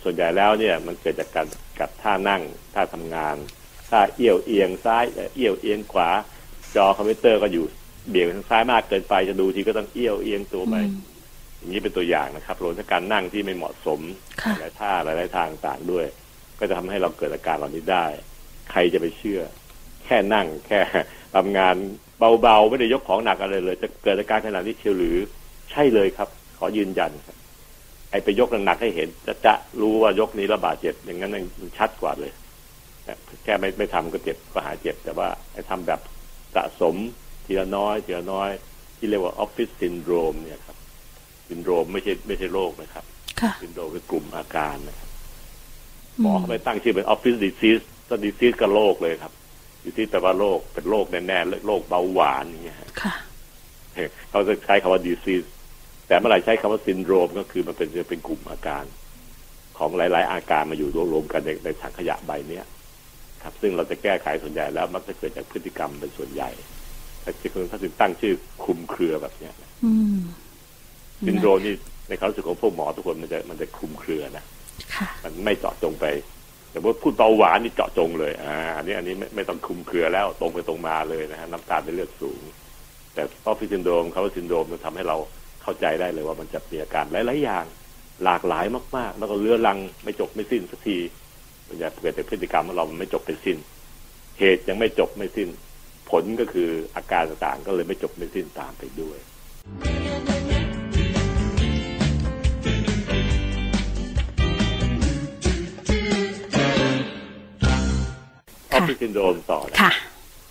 ส่วนใหญ่แล้วเนี่ยมันเกิดจากการกับท่านั่งท่าทำงานท่าเอี้ยวเอียงซ้ายเอี้ยวเอียงขวาจอคอมพิวเตอร์ก็อยู่ เบี่ยงไปทางซ้ายมากเกินไปจะดูทีก็ต้องเอี้ยวเอียงตัวไปอืมอย่างนี้เป็นตัวอย่างนะครับรวมทั้งการนั่งที่ไม่เหมาะสมค่ะหลายท่าหลายๆทางต่างด้วย ก็จะทำให้เราเกิดอาการเหล่านี้ได้ ใครจะไปเชื่อ แค่นั่งแค่ทำงานเบาๆไม่ได้ยกของหนักอะไรเลย จะเกิดอาการขนาดนี้เชียวหรือ ใช่เลยครับ ขอยืนยันครับไอ้ไปยกหนักๆให้เห็น จะจะรู้ว่ายกนี้ระบาดเจ็บอย่างนั้นมันชัดกว่าเลยแต่แค่ไม่ไม่ทำก็เจ็บก็หายเจ็บ แต่ว่าไอ้ทำแบบสะสม ทีละน้อยทีละน้อย ที่เรียกว่าออฟฟิศซินโดรมเนี่ยครับซินโดรมไม่ใช่ไม่ใช่โรคนะครับค่ะซินโดรมเป็นกลุ่มอาการนะครับอืหมอเขาไปตั้งชื่อเป็น office disease ก็ disease ก็โรคเลยครับ disease แปลว่าโรคเป็นโรคแน่ๆโรคเบาหวานอย่างเงี้ยฮะค่ะเขาจะใช้คำว่า disease แต่เมื่อไหร่ใช้คำว่าซินโดรมก็คือมันเป็นจะเป็นกลุ่มอาการ ของหลาย ๆ อาการมาอยู่รวมๆกันในในถังขยะใบเนี้ยครับ ซึ่งเราจะแก้ไขส่วนใหญ่แล้วมักจะเกิดจากพฤติกรรมเป็นส่วนใหญ่ ถ้าคือถ้าถึงตั้งชื่อคลุมเครือแบบเนี้ยอืมซินโดรมนี่ในความรู้สึกของพวกหมอทุกคนมันจะมันจะคลุมเครือนะค่ะมันไม่เจาะจงไป แต่ว่าพูดเบาหวานนี่เจาะจงเลย อ่า อันนี้อันนี้ไม่ไม่ต้องคลุมเครือแล้วตรงไปตรงมาเลยนะฮะน้ำตาลในเลือดสูง แต่ออฟฟิศซินโดรมเขาซินโดรมมันทำให้เราเข้าใจได้เลยว่ามันจะมีอาการหลายๆอย่าง หลากหลายมาก ๆ แล้วก็เรื้อรังไม่จบไม่สิ้นสักทีมันจะเกิดจากพฤติกรรมของเรามันไม่จบไม่สิ้น เหตุยังไม่จบไม่สิ้น ผลก็คืออาการต่างๆก็เลยไม่จบไม่สิ้นตามไปด้วย ออฟฟิศซินโดรมต่อนะค่ะ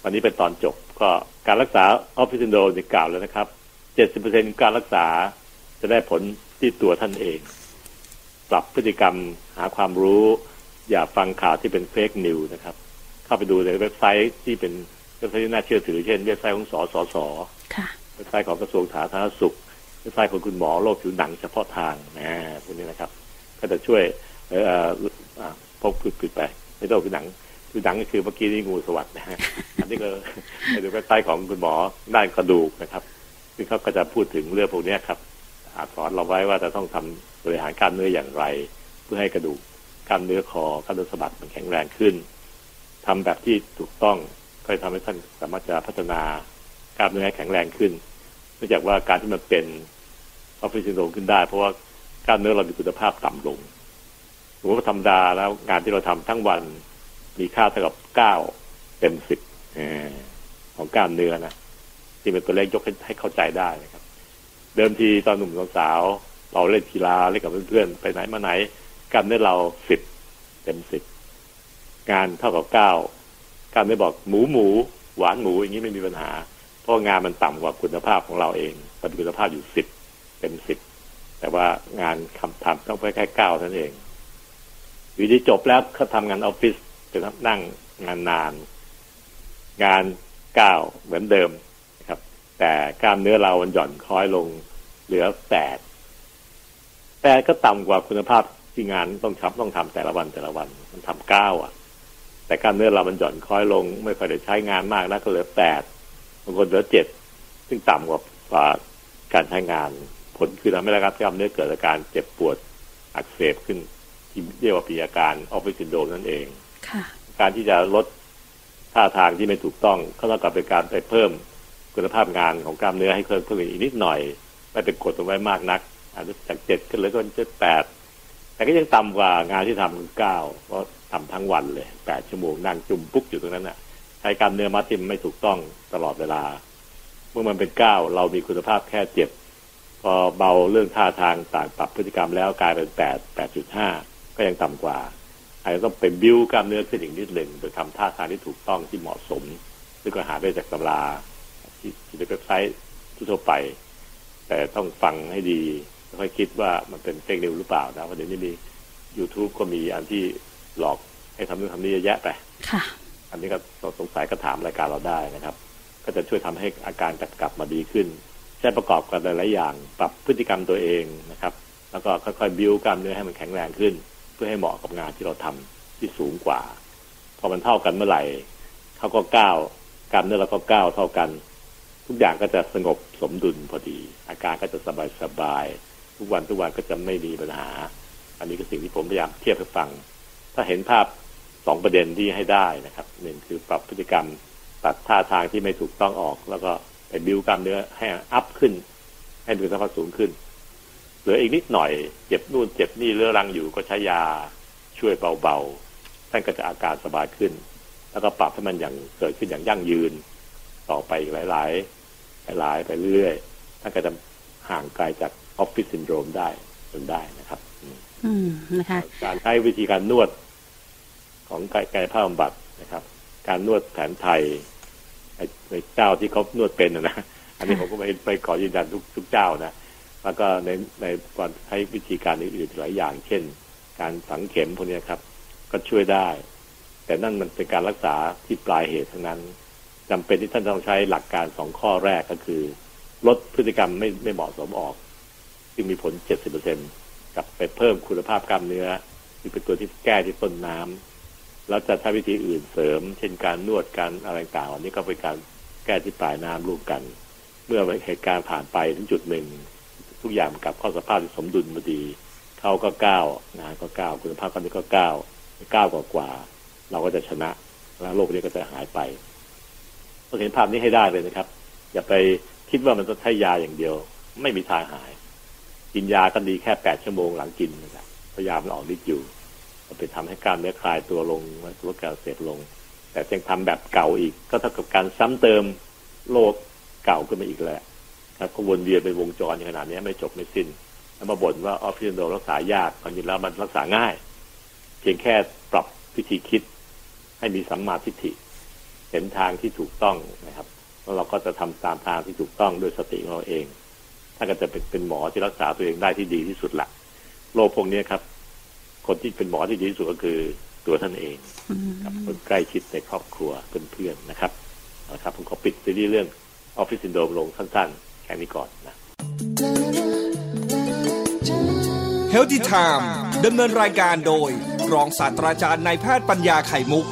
วันนี้เป็นตอนจบก็การรักษาออฟฟิศซินโดรมที่กล่าวแล้วนะครับ70%การรักษาจะได้ผลที่ตัวท่านเอง ปรับพฤติกรรมหาความรู้ อย่าฟังข่าวที่เป็น fake news นะครับ เข้าไปดูในเว็บไซต์ที่เป็นเว็บไซต์ที่น่าเชื่อถือ เช่นเว็บไซต์ของสสสค่ะเว็บไซต์ของกระทรวงสาธารณสุขเว็บไซต์ของคุณหมอโรคผิวหนังเฉพาะทางนะพวกนี้นะครับ ก็จะช่วยเอ่อเอ่ออ่าพกผิดๆไปไม่ต้องผิวหนังผิวหนังก็คือเมื่อกี้นี่งูสวัสด์นะฮะอันนี้ก็ไปดูเว็บไซต์ของคุณหมอด้านกระดูกนะครับซึ่งเขาก็จะพูดถึงเรื่องพวกเนี้ยครับอ่าสอนเราไว้ว่าจะต้องทำบริหารกล้ามเนื้ออย่างไร เพื่อให้กระดูกกล้ามเนื้อคอกล้ามเนื้อสะบักมันแข็งแรงขึ้นทำแบบที่ถูกต้อง ก็จะทำให้ท่านสามารถจะพัฒนากล้ามเนื้อแข็งแรงขึ้นเนื่องจากว่าการที่มันเป็นออฟฟิศซินโดรมขึ้นได้ เพราะว่ากล้ามเนื้อเรามีคุณภาพต่ำลงสมมติว่าธรรมดาแล้วงานที่เราทำทั้งวันมีค่าเท่ากับเก้าเต็มสิบของกล้ามเนื้อนะที่เป็นตัวเลขยกให้เข้าใจได้นะครับ เดิมทีตอนหนุ่มสาวเราเล่นกีฬาเล่นกับเพื่อนๆไปไหนมาไหนกล้ามเนื้อเราสิบเต็มสิบงานเท่ากับเก้า การไม่บอกหมูหมู หวานหมูอย่างนี้ไม่มีปัญหา เพราะงานมันต่ำกว่าคุณภาพของเราเองมันคุณภาพอยู่สิบเต็มสิบแต่ว่างานคำทำต้องไปแค่เก้าเท่านั้นเองอยู่ที่จบแล้วเขาทำงานออฟฟิศจะนั่งงานนาน งานเก้าเหมือนเดิมครับ แต่กล้ามเนื้อเรามันหย่อนคล้อยลงเหลือแปดแปดก็ต่ำกว่าคุณภาพที่งานต้องทำต้องทำแต่ละวันแต่ละวัน มันทำเก้าอะ แต่กล้ามเนื้อเรามันหย่อนคล้อยลง ไม่ค่อยได้ใช้งานมากนะก็เหลือแปดบางคนเหลือเจ็ดซึ่งต่ำกว่าการใช้งาน ผลคือทำให้ร่างกายเนื้อเกิดอาการเจ็บปวดอักเสบขึ้นที่เรียกว่าปีอาการออฟฟิศซินโดรมนั่นเองค่ะการที่จะลดท่าทางที่ไม่ถูกต้องก็เท่ากับเป็นการไปเพิ่มคุณภาพงานของกล้ามเนื้อให้เพิ่มขึ้นอีกนิดหน่อย ไม่เป็นกดเอาไว้มากนัก อาจจะจากเจ็ดก็เหลือก็เจ็ดแปดแต่ก็ยังต่ำกว่างานที่ทำเก้าเพราะ ทำทั้งวันเลยแปดชั่วโมงนั่งจุ้มปุ๊กอยู่ตรงนั้นน่ะใช้กล้ามเนื้อมัดติมไม่ถูกต้องตลอดเวลา เมื่อมันเป็นเก้าเรามีคุณภาพแค่เจ็ดพอเบาเรื่องท่าทางต่างปรับพฤติกรรมแล้วกลายเป็นแปดแปดจุดห้าก็ยังต่ำกว่าอาจจะต้องเป็นบิวกล้ามเนื้อขึ้นอีกนิดหนึ่งโดยทำท่าทางที่ถูกต้องที่เหมาะสม ซึ่งก็หาได้จากตำราที่ที่ในเว็บไซต์ทั่วไป แต่ต้องฟังให้ดีค่อยคิดว่ามันเป็นเฟกนิวหรือเปล่านะเพราะเดี๋ยวนี้มี YouTube ก็มีอันที่ หลอกให้ทำนู่นทำนี่เยอะแยะไปค่ะ อันนี้ก็สงสัยก็ถามรายการเราได้นะครับ ก็จะช่วยทำให้อาการกลับกลับมาดีขึ้นใช้ประกอบกันหลายๆอย่าง ปรับพฤติกรรมตัวเองนะครับ แล้วก็ค่อยๆบิวกล้ามเนื้อให้มันแข็งแรงขึ้น เพื่อให้เหมาะกับงานที่เราทำที่สูงกว่า พอมันเท่ากันเมื่อไหร่เขาก็ก้าวกล้ามเนื้อเราก็ก้าวเท่ากัน ทุกอย่างก็จะสงบสมดุลพอดี อาการก็จะสบายสบายทุกวันทุกวันก็จะไม่มีปัญหา อันนี้คือสิ่งที่ผมพยายามเทียบให้ฟัง ถ้าเห็นภาพสองประเด็นที่ให้ได้นะครับหนึ่งคือปรับพฤติกรรมตัดท่าทางที่ไม่ถูกต้องออก แล้วก็ไปบิวกล้ามเนื้อให้อัพขึ้น ให้มีสภาพสูงขึ้นเหลืออีกนิดหน่อยเจ็บนู่นเจ็บนี่เรื้อรังอยู่ก็ใช้ยาช่วยเบาๆท่านก็จะอาการสบายขึ้น แล้วก็ปรับให้มันอย่างเกิดขึ้นอย่างยั่งยืน ต่อไปอีกหลายๆหลายๆไปเรื่อยๆท่านก็จะห่างไกลจากออฟฟิศซินโดรมได้จนได้นะครับ อืมนะคะ การใช้วิธีการนวด ของกายกายภาพบำบัดนะครับ การนวดแผนไทยในเจ้าที่เขานวดเป็นนะอันนี้ผมก็ไม่ไปขอยืนยันทุกทุกเจ้านะแล้วก็ในในการใช้วิธีการอื่นๆหลายอย่าง เช่น การฝังเข็มพวกนี้ครับ ก็ช่วยได้ แต่นั่นมันเป็นการรักษาที่ปลายเหตุทั้งนั้นจำเป็นที่ท่านต้องใช้หลักการสองข้อแรกก็คือ ลดพฤติกรรมไม่ไม่เหมาะสมออกจึงมีผลเจ็ดสิบเปอร์เซ็นกับไปเพิ่มคุณภาพกล้ามเนื้อที่เป็นตัวที่แก้ที่ต้นน้ำ แล้วจะใช้วิธีอื่นเสริม เช่นการนวดการอะไรต่างๆอันนี้ก็เป็นการแก้ที่ปลายน้ำร่วมกัน เมื่อเหตุการณ์ผ่านไปถึงจุดหนึ่ง ทุกอย่างกลับเข้าสภาพที่สมดุลพอดีเขาก็ก้าวงานก็ก้าวคุณภาพกล้ามเนื้ก็ก้าวก้าวกว่า เราก็จะชนะแล้วโรคนี้ก็จะหายไปต้องเห็นภาพนี้ให้ได้เลยนะครับ อย่าไปคิดว่ามันจะใช้ยาอย่างเดียว ไม่มีทางหาย กินยาก็ดีแค่แปดชั่วโมงหลังกินนะครับพยายามมันออกฤทธิ์อยู่ มันไปทำให้กล้ามเนื้อคลายตัวลงลดการอักเสบลง แต่ยังทำแบบเก่าอีก ก็เท่ากับการซ้ำเติมโรคเก่าขึ้นมาอีกแหล้วครับก็วนเวียนเป็นวงจรอย่างขนาดนี้ไม่จบไม่สิ้น แล้วมาบ่นว่าออฟฟิศโดรักษายากความจริงแล้วมันรักษาง่าย เพียงแค่ปรับวิธีคิด ให้มีสัมมาทิฏฐิ เห็นทางที่ถูกต้องนะครับแล้วเราก็จะทำตามทางที่ถูกต้องด้วยสติของเราเอง ถ้าก็จะเป็นเป็นหมอที่รักษาตัวเองได้ที่ดีที่สุดละโรคพวกนี้ครับ คนที่เป็นหมอที่ดีที่สุดก็คือตัวท่านเองครับคนใกล้ชิดในครอบครัวเพื่อนๆนะครับนะครับผมขอปิดซีรีส์เรื่องออฟฟิศซินโดรมลงสั้นๆ แค่นี้ก่อนนะ Healthy Time ดำเนินรายการโดย รองศาสตราจารย์นายแพทย์ปัญญาไข่มุก